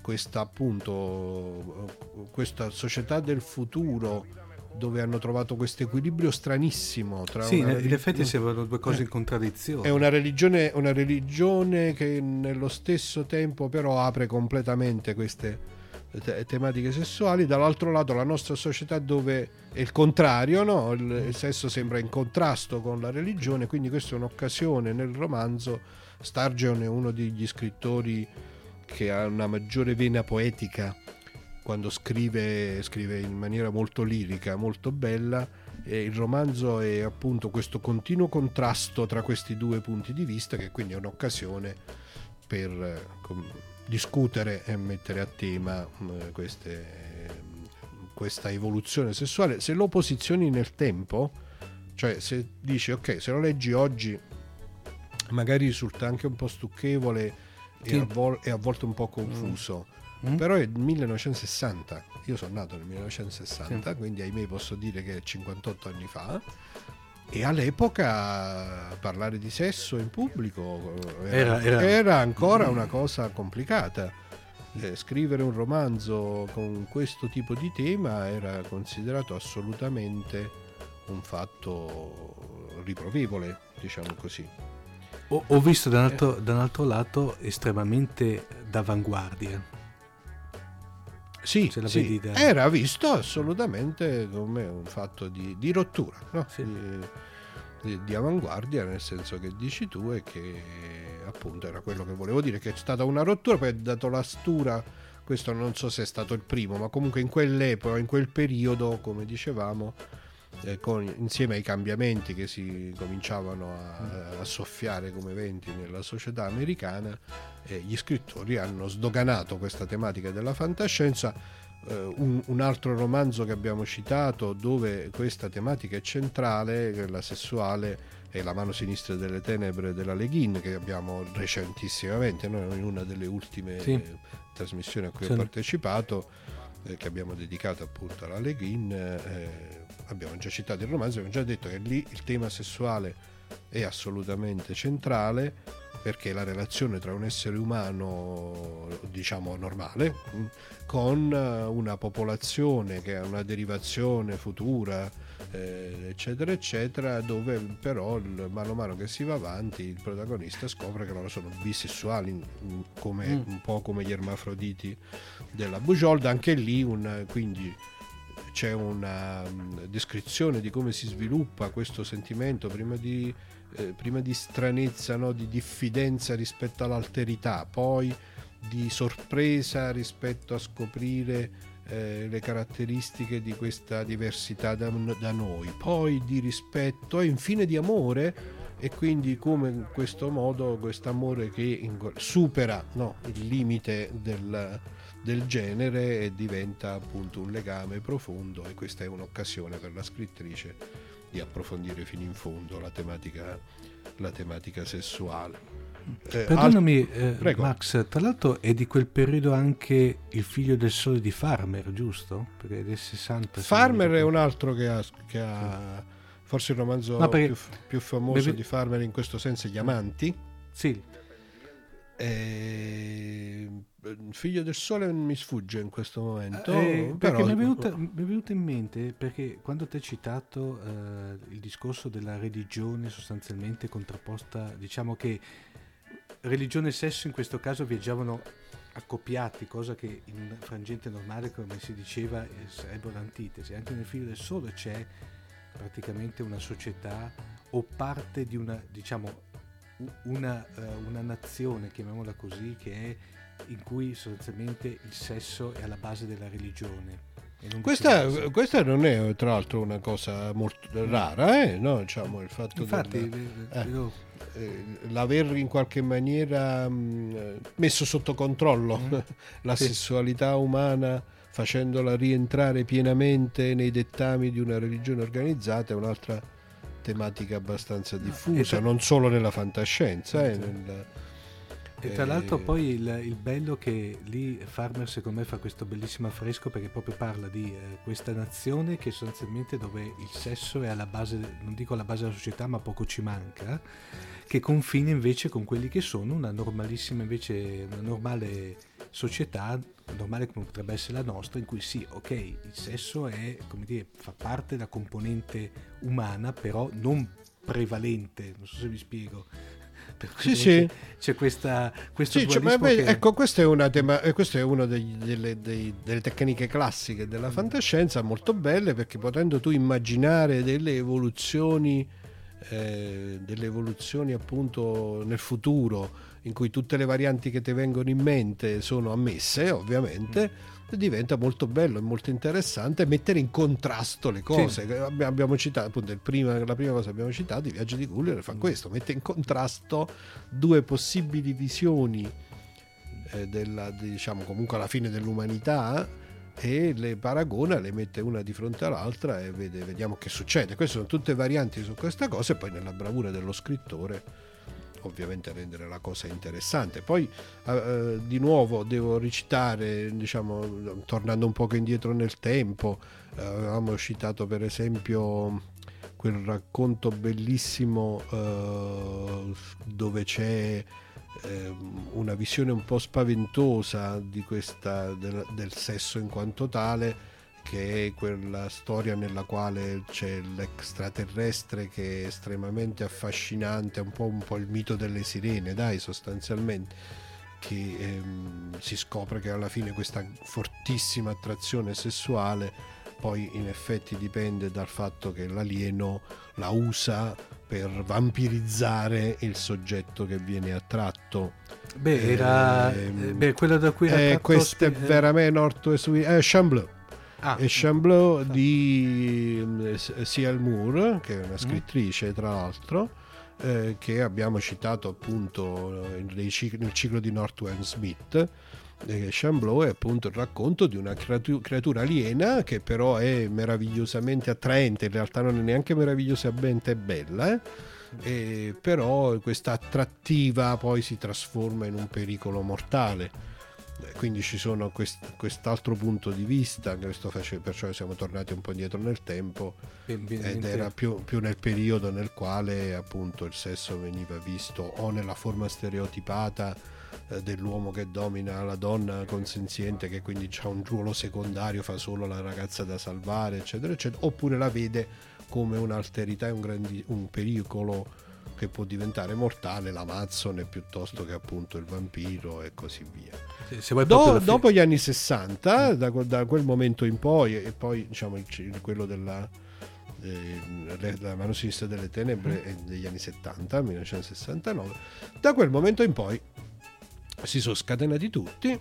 questa appunto questa società del futuro dove hanno trovato questo equilibrio stranissimo. Tra sì, in relig- effetti sembrano due cose eh, in contraddizione. È una religione, una religione che nello stesso tempo però apre completamente queste te- tematiche sessuali, dall'altro lato la nostra società dove è il contrario, no? il, il sesso sembra in contrasto con la religione, quindi questa è un'occasione nel romanzo. Sturgeon è uno degli scrittori che ha una maggiore vena poetica quando scrive, scrive in maniera molto lirica, molto bella. E il romanzo è appunto questo continuo contrasto tra questi due punti di vista, che quindi è un'occasione per eh, discutere e mettere a tema eh, queste, questa evoluzione sessuale. Se lo posizioni nel tempo, cioè se dici ok, se lo leggi oggi, magari risulta anche un po' stucchevole sì. e, a vol- e, a volte un po' confuso. Mm Mm? Però è il 1960, io sono nato nel 1960, sì. quindi ahimè posso dire che è 58 anni fa. E all'epoca parlare di sesso in pubblico era, era, era... era ancora una cosa complicata. Eh, scrivere un romanzo con questo tipo di tema era considerato assolutamente un fatto riprovevole, diciamo così. Ho, ho visto da un, altro, da un altro lato estremamente d'avanguardia sì, sì. era visto assolutamente come un fatto di, di rottura, no? sì. di, di, di, avanguardia, nel senso che dici tu e che appunto era quello che volevo dire, che è stata una rottura, poi ha dato la stura, questo non so se è stato il primo, ma comunque in quell'epoca, in quel periodo, come dicevamo, eh, con, insieme ai cambiamenti che si cominciavano a, a, soffiare come venti nella società americana, eh, gli scrittori hanno sdoganato questa tematica della fantascienza. Eh, un, un, altro romanzo che abbiamo citato dove questa tematica è centrale, la sessuale, è La mano sinistra delle tenebre della Leghin che abbiamo recentissimamente, no? in una delle ultime sì. trasmissioni a cui sì. ho partecipato, eh, che abbiamo dedicato appunto alla Leghin. Eh, abbiamo già citato il romanzo, abbiamo già detto che lì il tema sessuale è assolutamente centrale perché la relazione tra un essere umano, diciamo normale, con una popolazione che ha una derivazione futura, eh, eccetera, eccetera, dove però mano a mano che si va avanti il protagonista scopre che loro sono bisessuali, come, mm. un po' come gli ermafroditi della Bugiolda, anche lì un, quindi c'è una descrizione di come si sviluppa questo sentimento prima di eh, prima di stranezza, no? di diffidenza rispetto all'alterità, poi di sorpresa rispetto a scoprire eh, le caratteristiche di questa diversità da, da, noi, poi di rispetto e infine di amore e quindi come in questo modo questo amore che supera no, il limite del, del genere e diventa appunto un legame profondo e questa è un'occasione per la scrittrice di approfondire fino in fondo la tematica, la tematica sessuale. Eh, Perdonami eh, Max, tra l'altro è di quel periodo anche Il figlio del sole di Farmer, giusto? Perché è del 60. Farmer è un altro che ha, che ha forse il romanzo no, più, più, famoso bevi... di Farmer in questo senso, Gli Amanti. Sì. E Figlio del Sole mi sfugge in questo momento. Eh, però... mi, è venuta, mi, è venuta, in mente perché quando ti hai citato eh, il discorso della religione sostanzialmente contrapposta, diciamo che religione e sesso in questo caso viaggiavano accoppiati, cosa che in un frangente normale, come si diceva, eh, sarebbe l'antitesi. Anche nel Figlio del Sole c'è praticamente una società o parte di una, diciamo, una, uh, una nazione, chiamiamola così, che è in cui sostanzialmente il sesso è alla base della religione. Questa, questa, non è tra l'altro una cosa molto rara, eh? no? diciamo, il fatto Infatti, del, eh, io... eh, l'aver in qualche maniera mh, messo sotto controllo mm. la sì. sessualità umana facendola rientrare pienamente nei dettami di una religione organizzata è un'altra tematica abbastanza diffusa, non solo nella fantascienza. Eh, nel, e tra l'altro poi il, il, bello che lì Farmer secondo me fa questo bellissimo affresco perché proprio parla di eh, questa nazione che sostanzialmente dove il sesso è alla base, non dico alla base della società ma poco ci manca, che confina invece con quelli che sono una normalissima invece, una normale società, normale come potrebbe essere la nostra, in cui sì, ok, il sesso è, come dire, fa parte della componente umana però non prevalente, non so se vi spiego sì, sì. C'è questa, questo sì, cioè, che... Ecco, questa è una, tema, eh, questa è una dei, delle, dei, delle, tecniche classiche della mm. fantascienza, molto belle, perché potendo tu immaginare delle evoluzioni, eh, delle evoluzioni appunto nel futuro, in cui tutte le varianti che ti vengono in mente sono ammesse, ovviamente. Mm diventa molto bello e molto interessante mettere in contrasto le cose. Sì. Abbiamo citato, appunto, prima, la prima cosa che abbiamo citato, il viaggio di Guller fa mm. questo, mette in contrasto due possibili visioni eh, della, diciamo, comunque alla fine dell'umanità e le paragona, le mette una di fronte all'altra e vede, vediamo che succede. Queste sono tutte varianti su questa cosa e poi nella bravura dello scrittore ovviamente rendere la cosa interessante. Poi eh, eh, di nuovo devo recitare, diciamo, tornando un poco indietro nel tempo, eh, avevamo citato per esempio quel racconto bellissimo eh, dove c'è ehm, una visione un po' spaventosa di questa, del, del sesso in quanto tale che è quella storia nella quale c'è l'extraterrestre che è estremamente affascinante, un po', un po il mito delle sirene, dai, sostanzialmente, che ehm, si scopre che alla fine questa fortissima attrazione sessuale poi in effetti dipende dal fatto che l'alieno la usa per vampirizzare il soggetto che viene attratto. Beh, era eh, beh, quello da cui era eh, questo è veramente Northwest eh, Chambleu ah. e Chamblot di mm, Ciel Moore, che è una mm. scrittrice tra l'altro, eh, che abbiamo citato appunto nel ciclo di Northwest Smith. Eh, Chamblot è appunto il racconto di una creatura aliena che però è meravigliosamente attraente, in realtà non è neanche meravigliosamente bella, eh? E però questa attrattiva poi si trasforma in un pericolo mortale Eh, Quindi ci sono quest- quest'altro punto di vista, questo face- perciò siamo tornati un po' indietro nel tempo ed era più, più nel periodo nel quale appunto il sesso veniva visto o nella forma stereotipata eh, dell'uomo che domina la donna consenziente che quindi ha un ruolo secondario, fa solo la ragazza da salvare, eccetera, eccetera, oppure la vede come un'alterità e un, un pericolo che può diventare mortale, l'amazzone piuttosto che appunto il vampiro e così via. vuoi Do- dopo gli anni 60, da, que- da quel momento in poi, e poi diciamo il- quello della eh, la mano sinistra delle tenebre è degli anni 70, 1969, da quel momento in poi si sono scatenati tutti,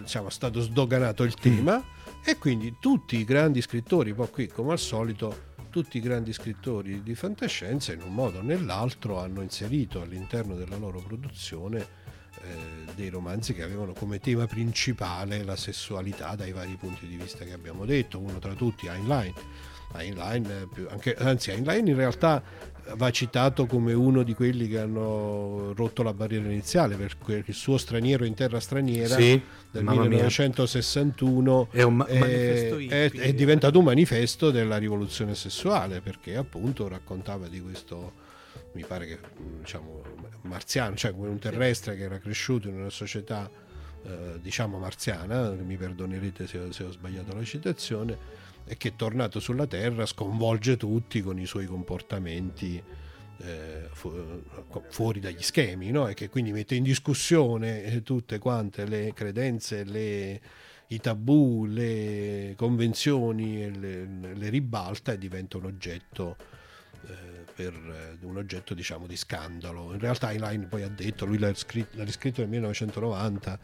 diciamo, è stato sdoganato il tema e quindi tutti i grandi scrittori, poi qui come al solito, tutti i grandi scrittori di fantascienza in un modo o nell'altro hanno inserito all'interno della loro produzione eh, dei romanzi che avevano come tema principale la sessualità dai vari punti di vista che abbiamo detto, uno tra tutti Heinlein. Heinlein, eh, anche- anzi Heinlein in realtà va citato come uno di quelli che hanno rotto la barriera iniziale perché il suo straniero in terra straniera Sì, del mamma mia. 1961 È ma- è, è- è diventato un manifesto della rivoluzione sessuale perché appunto raccontava di questo mi pare che diciamo marziano cioè un terrestre che era cresciuto in una società eh, diciamo marziana mi perdonerete se, se ho sbagliato la citazione e che tornato sulla terra sconvolge tutti con i suoi comportamenti eh, fu- fuori dagli schemi no? e che quindi mette in discussione eh, tutte quante le credenze, le- i tabù, le convenzioni le, le ribalta e diventa un oggetto eh, per eh, un oggetto diciamo di scandalo. In realtà Heinlein poi ha detto, lui l'ha, scritto, l'ha riscritto nel 1990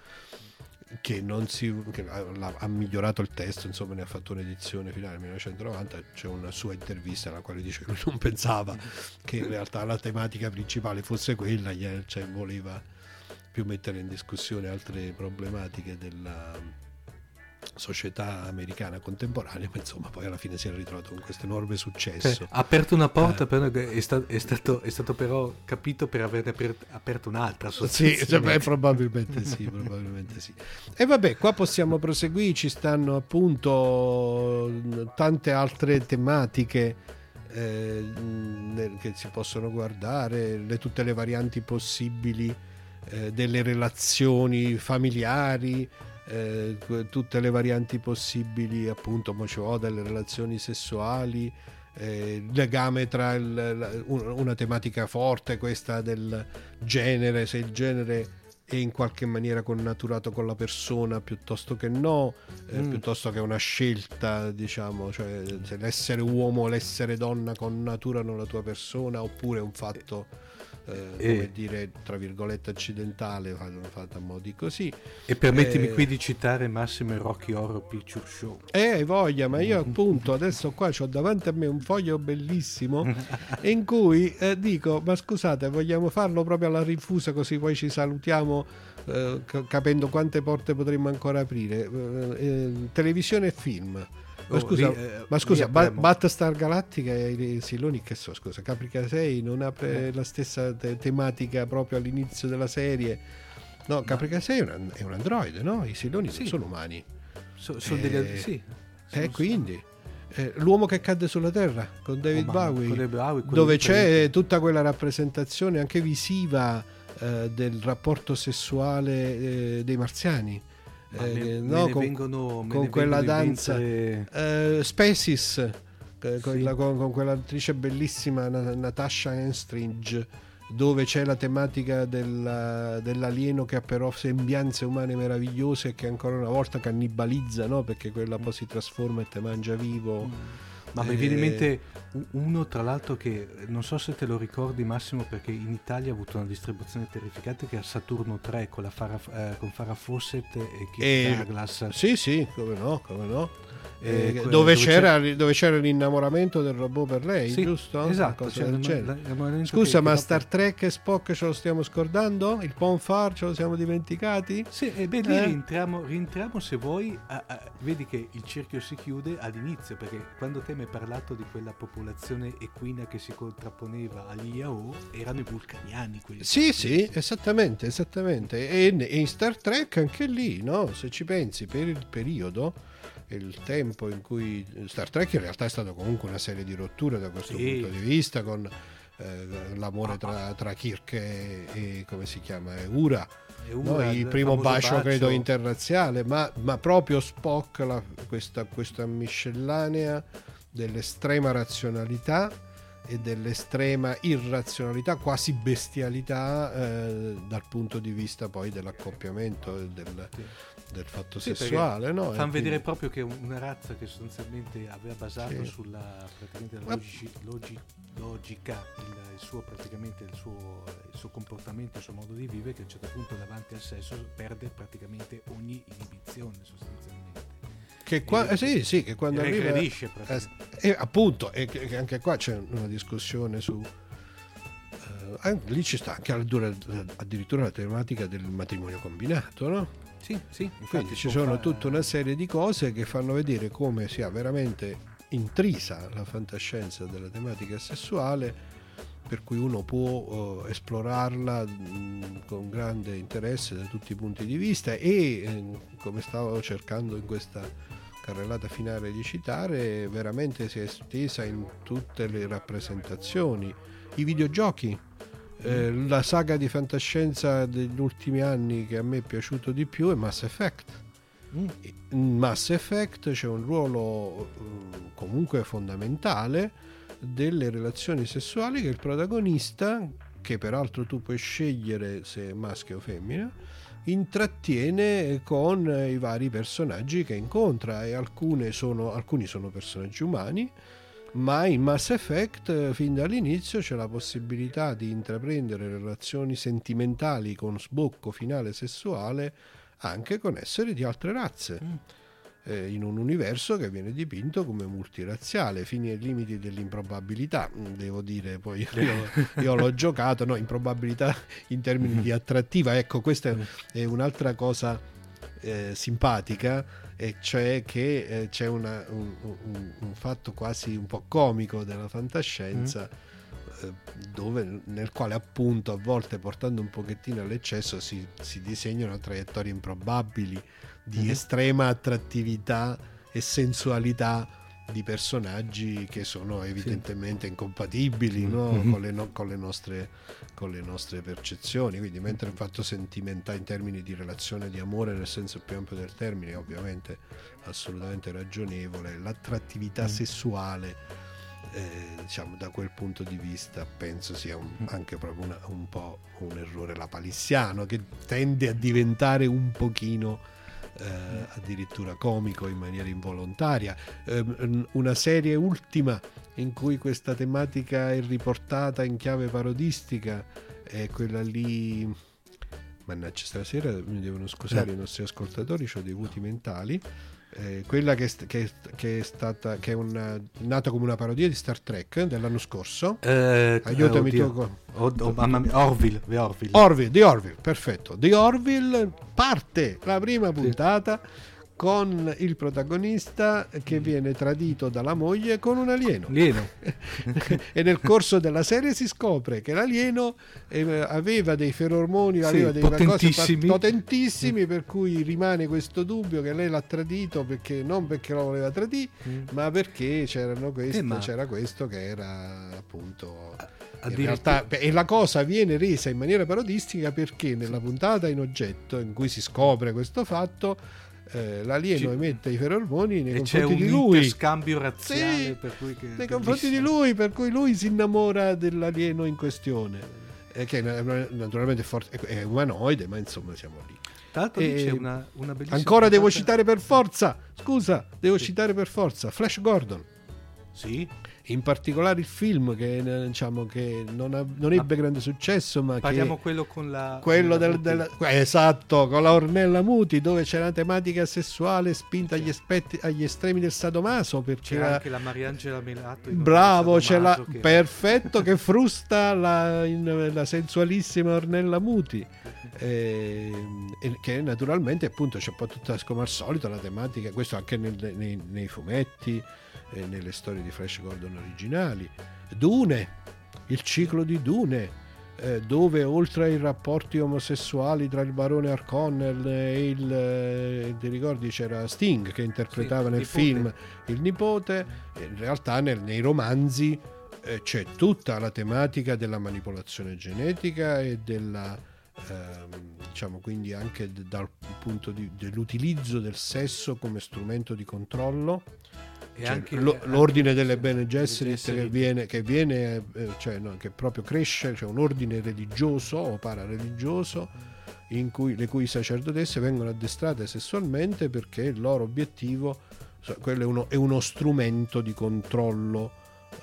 che, non si, che ha, ha migliorato il testo, insomma ne ha fatto un'edizione finale nel 1990, c'è una sua intervista nella quale dice che lui non pensava che in realtà la tematica principale fosse quella, cioè voleva più mettere in discussione altre problematiche della società americana contemporanea, ma insomma poi alla fine si era ritrovato con questo enorme successo. ha aperto una Eh. porta, però è, sta- è stato, è stato però capito per averne aper- aperto un'altra. Sì, cioè, beh, probabilmente sì, probabilmente sì. E vabbè, qua possiamo proseguire, ci stanno appunto tante altre tematiche eh, che si possono guardare, le- tutte le varianti possibili eh, delle relazioni familiari, eh, tutte le varianti possibili appunto va, delle relazioni sessuali, eh, il legame tra il- una tematica forte, questa del genere, se il genere è in qualche maniera connaturato con la persona piuttosto che no, eh, Mm. piuttosto che una scelta, diciamo, cioè se l'essere uomo o l'essere donna connaturano la tua persona oppure è un fatto, eh, E- come dire, tra virgolette accidentale, fatto a modi così. E permettimi Eh. qui di citare Massimo e Rocky Horror Picture Show. Eh, hai voglia, ma io appunto adesso qua ho davanti a me un foglio bellissimo in cui eh, dico, ma scusate, vogliamo farlo proprio alla rinfusa così poi ci salutiamo eh, ca- capendo quante porte potremmo ancora aprire. Eh, eh, televisione e film. Ma Oh, scusa, lì, eh, ma scusa Ba-. Battlestar Galactica e i Siloni che so, scusa, Caprica 6 non apre la stessa te- tematica proprio all'inizio della serie. No, Caprica 6 è un, è un androide, no? I Siloni Sì. sono umani. So- sono Eh, degli... Sì. E Sono- quindi eh, l'uomo che cadde sulla terra con David Oh, Bowie, con Bowie, dove c'è tutta quella rappresentazione anche visiva eh, del rapporto sessuale eh, dei marziani. Eh, no, con, vengono- con quella danza eh, Species eh, con, Sì. la- con- con quell'attrice bellissima Na- Natasha Henstridge dove c'è la tematica della- dell'alieno che ha però sembianze umane meravigliose e che ancora una volta cannibalizza no? perché quella poi si trasforma e te mangia vivo Ma mi viene in Eh, mente uno, tra l'altro, che non so se te lo ricordi, Massimo, perché in Italia ha avuto una distribuzione terrificante che è Saturno 3 con, Farah, eh, con Farah Fawcett e Keith E- Douglas. sì sì come no come no Eh, Eh, dove, dove c'era, dove c'era l'innamoramento del robot per lei Sì, giusto? Esatto. cioè, il momento Scusa, ma Star Trek e Spock ce lo stiamo scordando? Il Ponfar ce lo siamo dimenticati? Sì, e beh, lì Eh? rientriamo, rientriamo se vuoi, a- a- vedi che il cerchio si chiude all'inizio, perché quando te mi hai parlato di quella popolazione equina che si contrapponeva agli Yao, erano i vulcaniani quelli. Sì, sì, esattamente, esattamente. E, e in Star Trek anche lì, no? Se ci pensi, per il periodo, il tempo in cui Star Trek in realtà è stato comunque una serie di rotture da questo Sì. punto di vista, con eh, l'amore tra, tra Kirk e, e come si chiama, e Ura. E no? Ura, il il primo famoso bacio, credo bacio. internazionale, ma, ma proprio Spock, la- questa, questa miscellanea dell'estrema razionalità e dell'estrema irrazionalità, quasi bestialità eh, dal punto di vista poi dell'accoppiamento e del, Sì. Del fatto Sì, sessuale. No? Fanno vedere quindi- proprio che una razza che sostanzialmente aveva basato Sì. sulla praticamente la Ma- logi- logi- logica, il, il suo praticamente il suo, il suo comportamento, il suo modo di vivere, che a un certo punto davanti al sesso perde praticamente ogni inibizione sostanzialmente. che qua- eh, sì, sì, che quando arriva... Eh, praticamente. e appunto, e che- che anche qua c'è una discussione su... eh, anche lì ci sta anche addirittura, addirittura la tematica del matrimonio combinato, no? Sì, sì, Quindi ci sono fa- tutta una serie di cose che fanno vedere come sia veramente intrisa la fantascienza della tematica sessuale, per cui uno può eh, esplorarla mh, con grande interesse da tutti i punti di vista e, eh, come stavo cercando in questa carrellata finale di citare, veramente si è estesa in tutte le rappresentazioni. I videogiochi, eh, la saga di fantascienza degli ultimi anni che a me è piaciuto di più è Mass Effect. Mm. In Mass Effect c'è un ruolo eh, comunque fondamentale delle relazioni sessuali che il protagonista, che peraltro tu puoi scegliere se è maschio o femmina, intrattiene con i vari personaggi che incontra e alcune sono, alcuni sono personaggi umani ma in Mass Effect eh, fin dall'inizio c'è la possibilità di intraprendere relazioni sentimentali con sbocco finale sessuale anche con esseri di altre razze Mm. eh, in un universo che viene dipinto come multirazziale fini ai limiti dell'improbabilità. Mm, devo dire poi io, io l'ho giocato no improbabilità in termini di attrattiva. Ecco questa è- è un'altra cosa eh, simpatica e cioè che eh, c'è una- un, un- un fatto quasi un po' comico della fantascienza eh, dove, nel quale appunto a volte portando un pochettino all'eccesso si, si disegnano traiettorie improbabili di Mhm. estrema attrattività e sensualità di personaggi che sono evidentemente incompatibili no? Mhm. con, le no- con le nostre, con le nostre percezioni. Quindi, mentre il fatto sentimentale in termini di relazione di amore, nel senso più ampio del termine, è ovviamente assolutamente ragionevole, l'attrattività Mm. sessuale, eh, diciamo, da quel punto di vista, penso sia un- Mm. anche proprio una- un po' un errore lapalissiano che tende a diventare un pochino eh, addirittura comico in maniera involontaria. Ehm, una serie ultima in cui questa tematica è riportata in chiave parodistica è quella lì. Mannaggia, stasera mi devono scusare Eh. i nostri ascoltatori, ho dei vuoti mentali. Eh, quella che, che che è stata che è una- nata come una parodia di Star Trek dell'anno scorso. Eh, Aiutami oddio. tu. con- Oh, oh, mamma mia, Orville, The Orville. Orville, The Orville, perfetto. The Orville parte la prima puntata con il protagonista che viene tradito dalla moglie con un alieno. Alieno. e nel corso della serie si scopre che l'alieno eh, aveva dei ferormoni, Sì, aveva dei potentissimi. potentissimi, per cui rimane questo dubbio che lei l'ha tradito perché non perché lo voleva tradire, Mm. ma perché c'erano questi- Eh, ma- c'era questo che era appunto realtà, e la cosa viene resa in maniera parodistica perché nella puntata in oggetto in cui si scopre questo fatto, eh, l'alieno Ci- emette i ferormoni nei e c'è confronti un di lui. interscambio razziale Sì, per cui che- nei confronti di lui, per cui lui si innamora dell'alieno in questione. eh, che na- naturalmente è, for- è umanoide, ma insomma siamo lì. Lì E- c'è una, una bellissima Ancora devo citare per forza, scusa, devo citare per forza Flash Gordon. Sì, in particolare il film che, eh, diciamo, che non, ha- non ebbe grande successo, ma Parliamo che quello con la... quello del, del- esatto, con la Ornella Muti, dove c'è una tematica sessuale spinta agli, aspetti- agli estremi del sadomaso, perché C'era la- anche la Mariangela Melato. Bravo, c'è la che- perfetto che frusta la, in- la sensualissima Ornella Muti. eh, che naturalmente appunto c'è un po' tutta come al solito la tematica, questo anche nel- nei, nei fumetti, e nelle storie di Flash Gordon originali. Dune, il ciclo di Dune. eh, dove oltre ai rapporti omosessuali tra il barone Harkonnel e il eh, ti ricordi c'era Sting che interpretava Sì, nel nipote. film il nipote in realtà nel- nei romanzi eh, c'è tutta la tematica della manipolazione genetica e della ehm, diciamo quindi anche d- dal punto di- dell'utilizzo del sesso come strumento di controllo Cioè, l'ordine delle Bene Gesserit che viene, che, viene eh, cioè, no, che proprio cresce, cioè un ordine religioso o parareligioso in cui, le cui sacerdotesse vengono addestrate sessualmente perché il loro obiettivo quello è uno, è uno strumento di controllo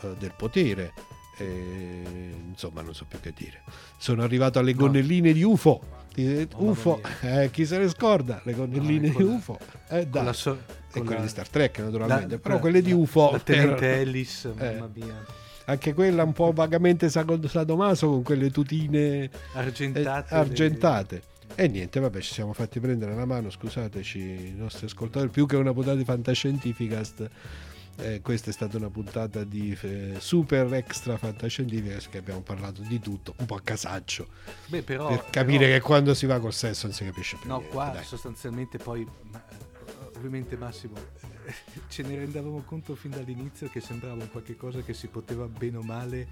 eh, del potere. E, insomma, non so più che dire. Sono arrivato alle No. gonnelline di UFO. Di- Oh, mamma UFO, eh, chi se ne scorda? Le gonnelline No, di con la- UFO. Eh, con la so- E quelle la- di Star Trek naturalmente, la- però la- quelle di UFO La tenente erano- Ellis, Eh. mamma mia. anche quella un po' vagamente sadomaso con quelle tutine eh, Argentate. argentate. E niente, vabbè, ci siamo fatti prendere la mano, scusateci i nostri ascoltatori, più che una puntata di fantascientificast. eh, questa è stata una puntata di eh, super extra fantascientificast che abbiamo parlato di tutto, un po' a casaccio, Beh, però, per capire però- che quando si va col sesso non si capisce più No, niente. qua dai. sostanzialmente poi, eh, ovviamente Massimo, eh, ce ne rendevamo conto fin dall'inizio che sembrava un qualche cosa che si poteva bene o male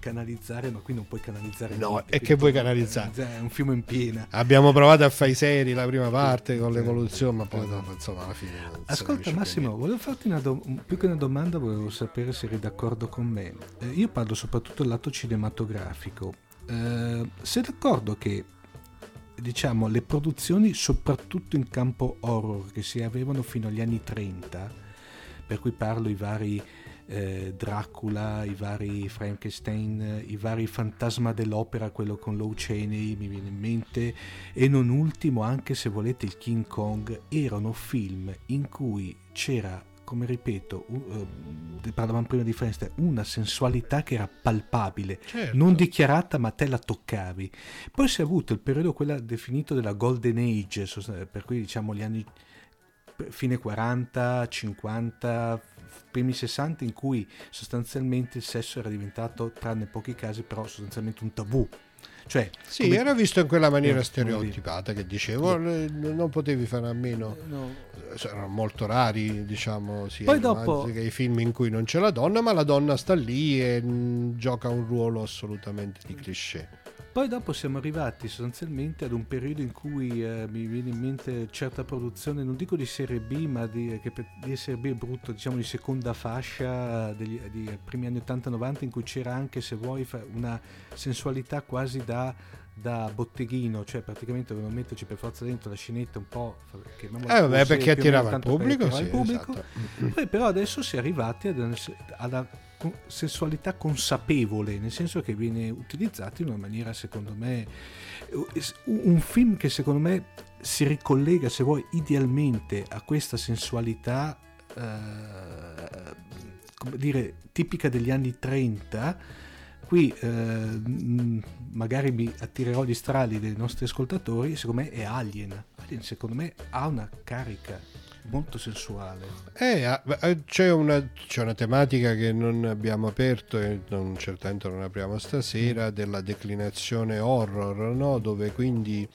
canalizzare, ma qui non puoi canalizzare No, niente, e che vuoi puoi canalizzare? È un fiume in piena. Abbiamo provato a fare i seri la prima parte con l'evoluzione, ma poi dopo, insomma, alla fine. Ascolta Massimo, volevo farti una do- più che una domanda, volevo sapere se eri d'accordo con me. Eh, io parlo soprattutto del lato cinematografico. Eh, sei d'accordo che diciamo le produzioni soprattutto in campo horror che si avevano fino agli anni 30, per cui parlo i vari eh, Dracula, i vari Frankenstein, i vari Fantasma dell'Opera, quello con Lou Chaney mi viene in mente, e non ultimo anche se volete il King Kong, erano film in cui c'era, come ripeto, u- eh, parlavamo prima di Frankenstein, una sensualità che era palpabile, Certo. non dichiarata ma te la toccavi. Poi si è avuto il periodo quella definito della Golden Age, sost- per cui diciamo gli anni fine 40, 50, primi 60 in cui sostanzialmente il sesso era diventato, tranne pochi casi, però sostanzialmente un tabù. Cioè, Sì, come- era visto in quella maniera Eh, stereotipata che dicevo, le- non potevi fare a meno. no, Erano molto rari, diciamo, sia Poi i dopo- che i film in cui non c'è la donna, ma la donna sta lì e mh, gioca un ruolo assolutamente di cliché. Poi dopo siamo arrivati sostanzialmente ad un periodo in cui eh, mi viene in mente certa produzione, non dico di serie B, ma di, che per, di serie B è brutto, diciamo di seconda fascia degli di primi anni 80-90 in cui c'era anche, se vuoi, una sensualità quasi da, da botteghino, cioè praticamente dovevano metterci per forza dentro la scenetta un po'... Eh, vabbè, perché attirava il pubblico, sì, il pubblico. esatto. Poi però adesso si è arrivati ad co- sensualità consapevole, nel senso che viene utilizzato in una maniera secondo me un film che secondo me si ricollega se vuoi idealmente a questa sensualità eh, come dire tipica degli anni 30 qui eh, magari mi attirerò gli strali dei nostri ascoltatori secondo me è Alien. Alien secondo me ha una carica molto sensuale Eh, ah, eh, c'è, una, c'è una tematica che non abbiamo aperto e non, certamente non apriamo stasera della declinazione horror, no? dove quindi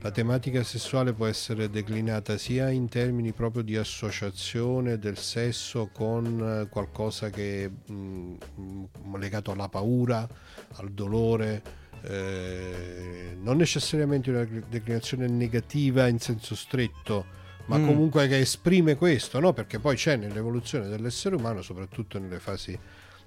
la tematica sessuale può essere declinata sia in termini proprio di associazione del sesso con eh, qualcosa che è mh, mh, legato alla paura, al dolore, eh, non necessariamente una declinazione negativa in senso stretto, ma Mm. comunque che esprime questo, no? perché poi c'è nell'evoluzione dell'essere umano, soprattutto nelle fasi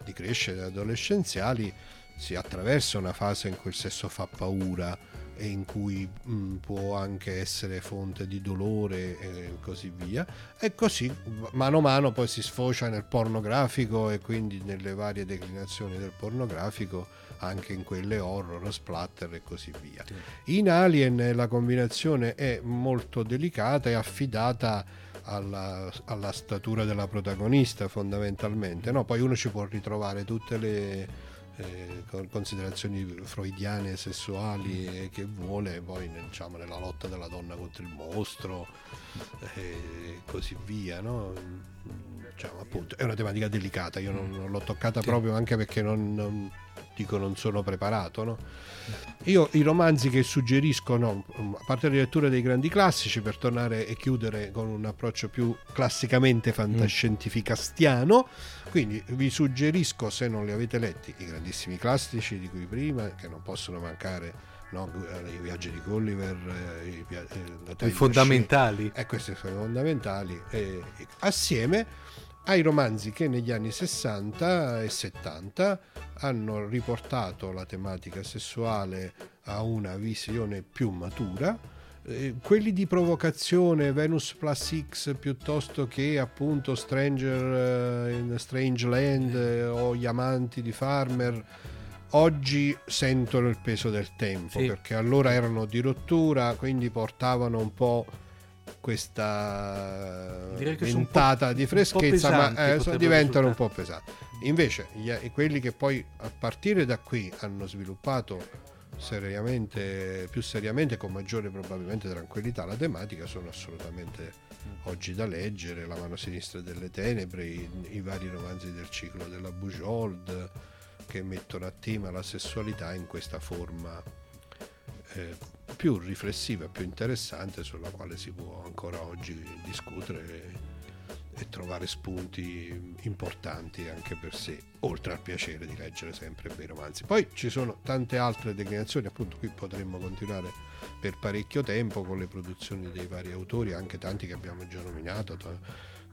di crescita adolescenziali, si attraversa una fase in cui il sesso fa paura e in cui mh, può anche essere fonte di dolore e così via e così mano a mano poi si sfocia nel pornografico e quindi nelle varie declinazioni del pornografico anche in quelle horror, splatter e così via. In Alien la combinazione è molto delicata e affidata alla, alla statura della protagonista fondamentalmente, no? poi uno ci può ritrovare tutte le eh, considerazioni freudiane sessuali e che vuole poi diciamo, nella lotta della donna contro il mostro e così via no? diciamo, appunto, è una tematica delicata io non, non l'ho toccata proprio anche perché non, non dico non sono preparato no? io i romanzi che suggerisco no, a parte la lettura dei grandi classici per tornare e chiudere con un approccio più classicamente fantascientificastiano quindi vi suggerisco se non li avete letti i grandissimi classici di cui prima che non possono mancare No, i viaggi di Gulliver, eh, i, eh, i fondamentali. E eh, questi sono i fondamentali. Eh, assieme ai romanzi che negli anni 60 e 70 hanno riportato la tematica sessuale a una visione più matura. Eh, quelli di provocazione Venus Plus X piuttosto che appunto Stranger uh, in Strange Land eh, o Gli amanti di Farmer oggi sentono il peso del tempo sì. perché allora erano di rottura quindi portavano un po' questa ventata di freschezza, pesanti, ma eh, diventano un po' pesanti. Invece, gli, quelli che poi a partire da qui hanno sviluppato seriamente, più seriamente, con maggiore probabilmente tranquillità la tematica, sono assolutamente oggi da leggere. La mano sinistra delle tenebre, i, i vari romanzi del ciclo della Bujold che mettono a tema la sessualità in questa forma eh, più riflessiva, più interessante sulla quale si può ancora oggi discutere e, trovare spunti importanti anche per sé, oltre al piacere di leggere sempre bei romanzi. Poi ci sono tante altre declinazioni, appunto qui potremmo continuare per parecchio tempo con le produzioni dei vari autori, anche tanti che abbiamo già nominato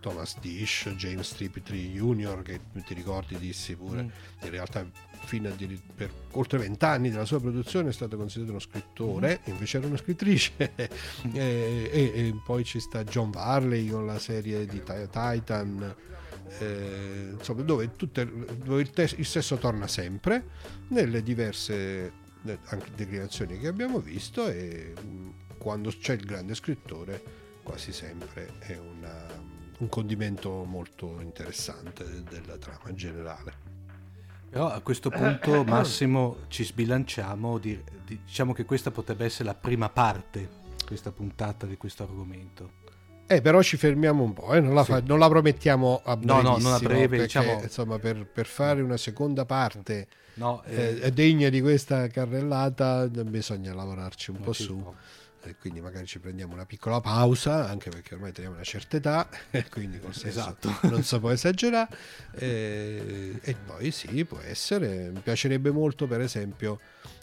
Thomas Dish, James Triptree Jr. che ti ricordi dissi pure mm. in realtà fino a di, per oltre vent'anni della sua produzione è stato considerato uno scrittore mm. invece era una scrittrice e, e, e, poi ci sta John Varley con la serie di Titan eh, insomma dove, tutte, dove il, te- il sesso torna sempre nelle diverse anche declinazioni che abbiamo visto e mm, quando c'è il grande scrittore quasi sempre è una un condimento molto interessante della trama generale. Però a questo punto Massimo ci sbilanciamo, diciamo che questa potrebbe essere la prima parte, questa puntata di questo argomento. Eh, però ci fermiamo un po', eh? non, la fa- non, la promettiamo a breve. No, no, non a breve, perché, diciamo... Insomma, per, per, fare una seconda parte no, eh... Eh, degna di questa carrellata bisogna lavorarci un po' su. Po' e quindi magari ci prendiamo una piccola pausa, anche perché ormai teniamo una certa età, e quindi con esatto. non si può esagerare. E, e, poi sì, può essere. Mi piacerebbe molto, per esempio,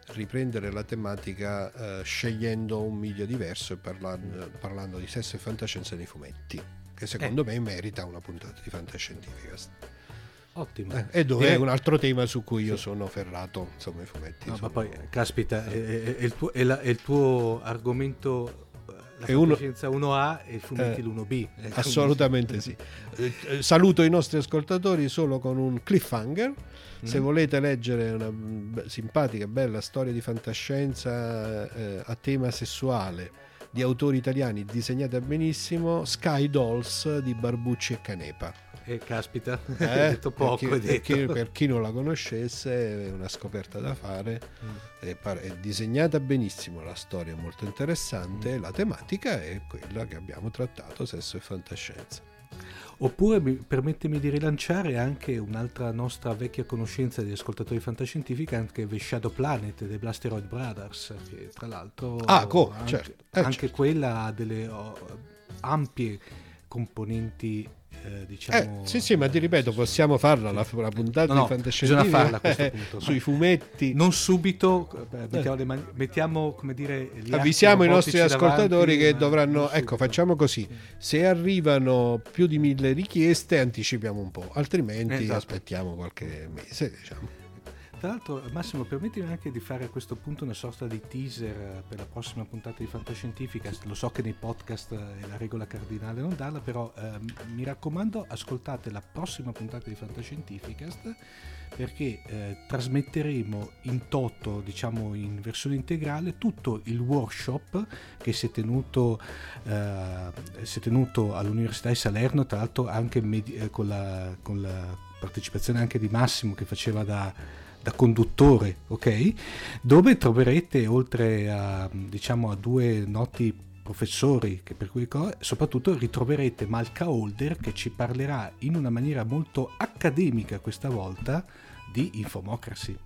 riprendere la tematica eh, scegliendo un miglio diverso e parlando, parlando, di sesso e fantascienza nei fumetti, che secondo eh. me merita una puntata di fantascientifica. Ottimo. Eh, e dove è un altro tema su cui io sono ferrato, insomma, i fumetti. No, sono... ma poi, caspita, è, è, è, il tuo, la, è, il tuo, argomento la uno, 1A e i fumetti eh, l'1B. Assolutamente sì. Eh, eh, saluto i nostri ascoltatori solo con un cliffhanger. Mm. Se volete leggere una simpatica, bella storia di fantascienza eh, a tema sessuale di autori italiani disegnata benissimo, Sky Dolls di Barbucci e Canepa. Eh, caspita, eh, hai detto poco. Per chi, per, chi, per chi, non la conoscesse è una scoperta da fare, mm. è, è, disegnata benissimo, la storia è molto interessante, mm. la tematica è quella che abbiamo trattato, sesso e fantascienza. Oppure permettimi di rilanciare anche un'altra nostra vecchia conoscenza degli ascoltatori fantascientifica, anche The Shadow Planet dei Blasteroid Brothers, che tra l'altro ah, co, anche, certo. eh, anche certo. quella ha delle oh, ampie componenti eh, diciamo... Eh, sì, sì, ma ti ripeto, possiamo farla la, la puntata no, no, di fantascienza bisogna farla a questo punto. sui fumetti. Non subito, eh, mettiamo, le mani, mettiamo come dire, avvisiamo i nostri ascoltatori davanti, che dovranno, ecco, facciamo così, se arrivano più di mille richieste anticipiamo un po', altrimenti esatto. aspettiamo qualche mese, diciamo. Tra l'altro Massimo permettimi anche di fare a questo punto una sorta di teaser eh, per la prossima puntata di Fantascientifica, lo so che nei podcast eh, è la regola cardinale non darla, però eh, mi raccomando ascoltate la prossima puntata di Fantascientificast perché eh, trasmetteremo in toto, diciamo in versione integrale, tutto il workshop che si è tenuto, eh, si è tenuto all'Università di Salerno, tra l'altro anche med- eh, con, la, con la partecipazione anche di Massimo che faceva da, da conduttore, ok? Dove troverete oltre a, diciamo, a due noti professori che per cui soprattutto ritroverete Malca Holder che ci parlerà in una maniera molto accademica questa volta di Infomocracy.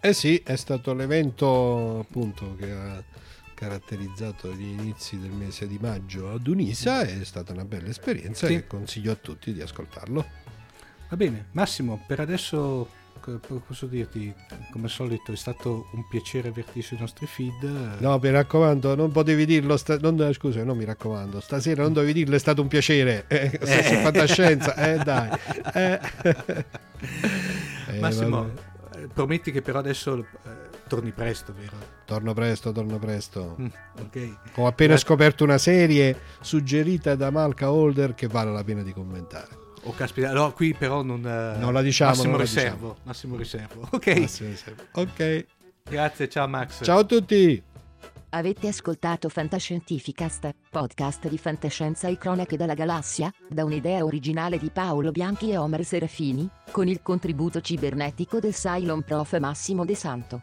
Eh sì, è stato l'evento appunto che ha caratterizzato gli inizi del mese di maggio ad Unisa, è stata una bella esperienza Sì. e consiglio a tutti di ascoltarlo. Va bene, Massimo, per adesso posso dirti, come al solito è stato un piacere averti sui nostri feed. No, mi raccomando, non potevi dirlo, sta- non, eh, scusa, non mi raccomando, stasera non dovevi dirlo, è stato un piacere, eh, Eh. fantascienza, eh dai. Eh. Eh, Massimo, vabbè. eh, prometti che però adesso torni presto, vero? Torno presto, torno presto. Mm, ok. Ho appena Grazie. scoperto una serie suggerita da Malca Holder che vale la pena di commentare. Oh, caspita, no, qui però non, eh, Non la diciamo, Massimo non riservo, Massimo riservo. Ok, Massimo Riservo. Ok, grazie, ciao Max. ciao a tutti. Avete ascoltato Fantascientificast, podcast di fantascienza e cronache dalla galassia, da un'idea originale di Paolo Bianchi e Omer Serafini, con il contributo cibernetico del Cylon Prof Massimo De Santo.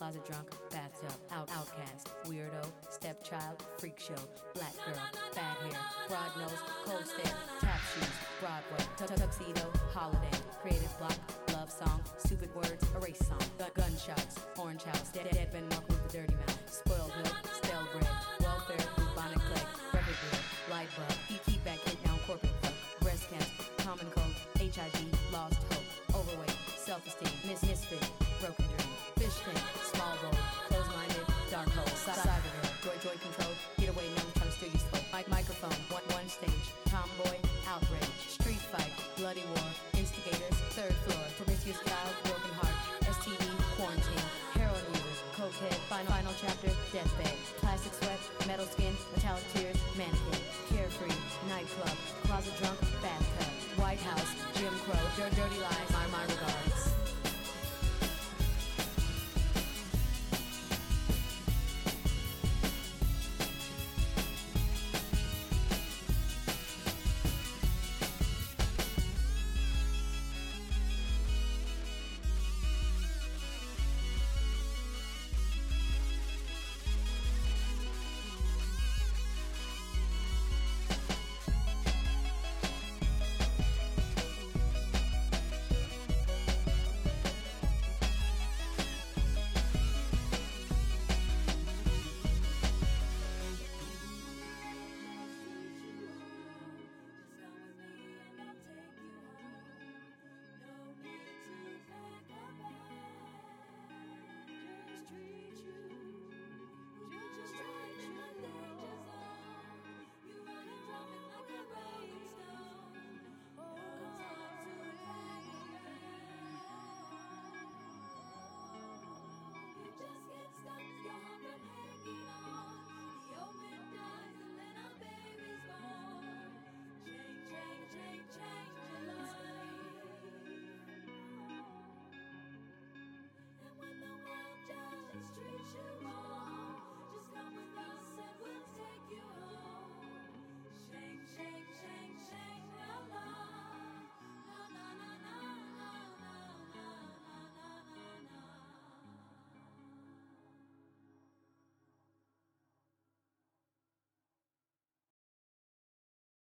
Closet drunk, bathtub, out, outcast, weirdo, stepchild, freak show, black girl, bad hair, broad nose, cold stare, tap shoes, Broadway, tuxedo, holiday, creative block, love song, stupid words, erase song, gun- gunshots, orange house, dead, dead Ben Mark with the dirty mouth, spoiled milk, stale bread, welfare, bubonic plague, record deal, light bulb, keep, keep back hit down corporate folk, breast cancer, common cold, HIV, lost hope, overweight, self-esteem, miss misfit, deathbed, plastic sweat, metal skin, metallic tears, mannequin, carefree, nightclub, closet drunk, bathtub, White House, Jim Crow, dirty, dirty lies, my my regard.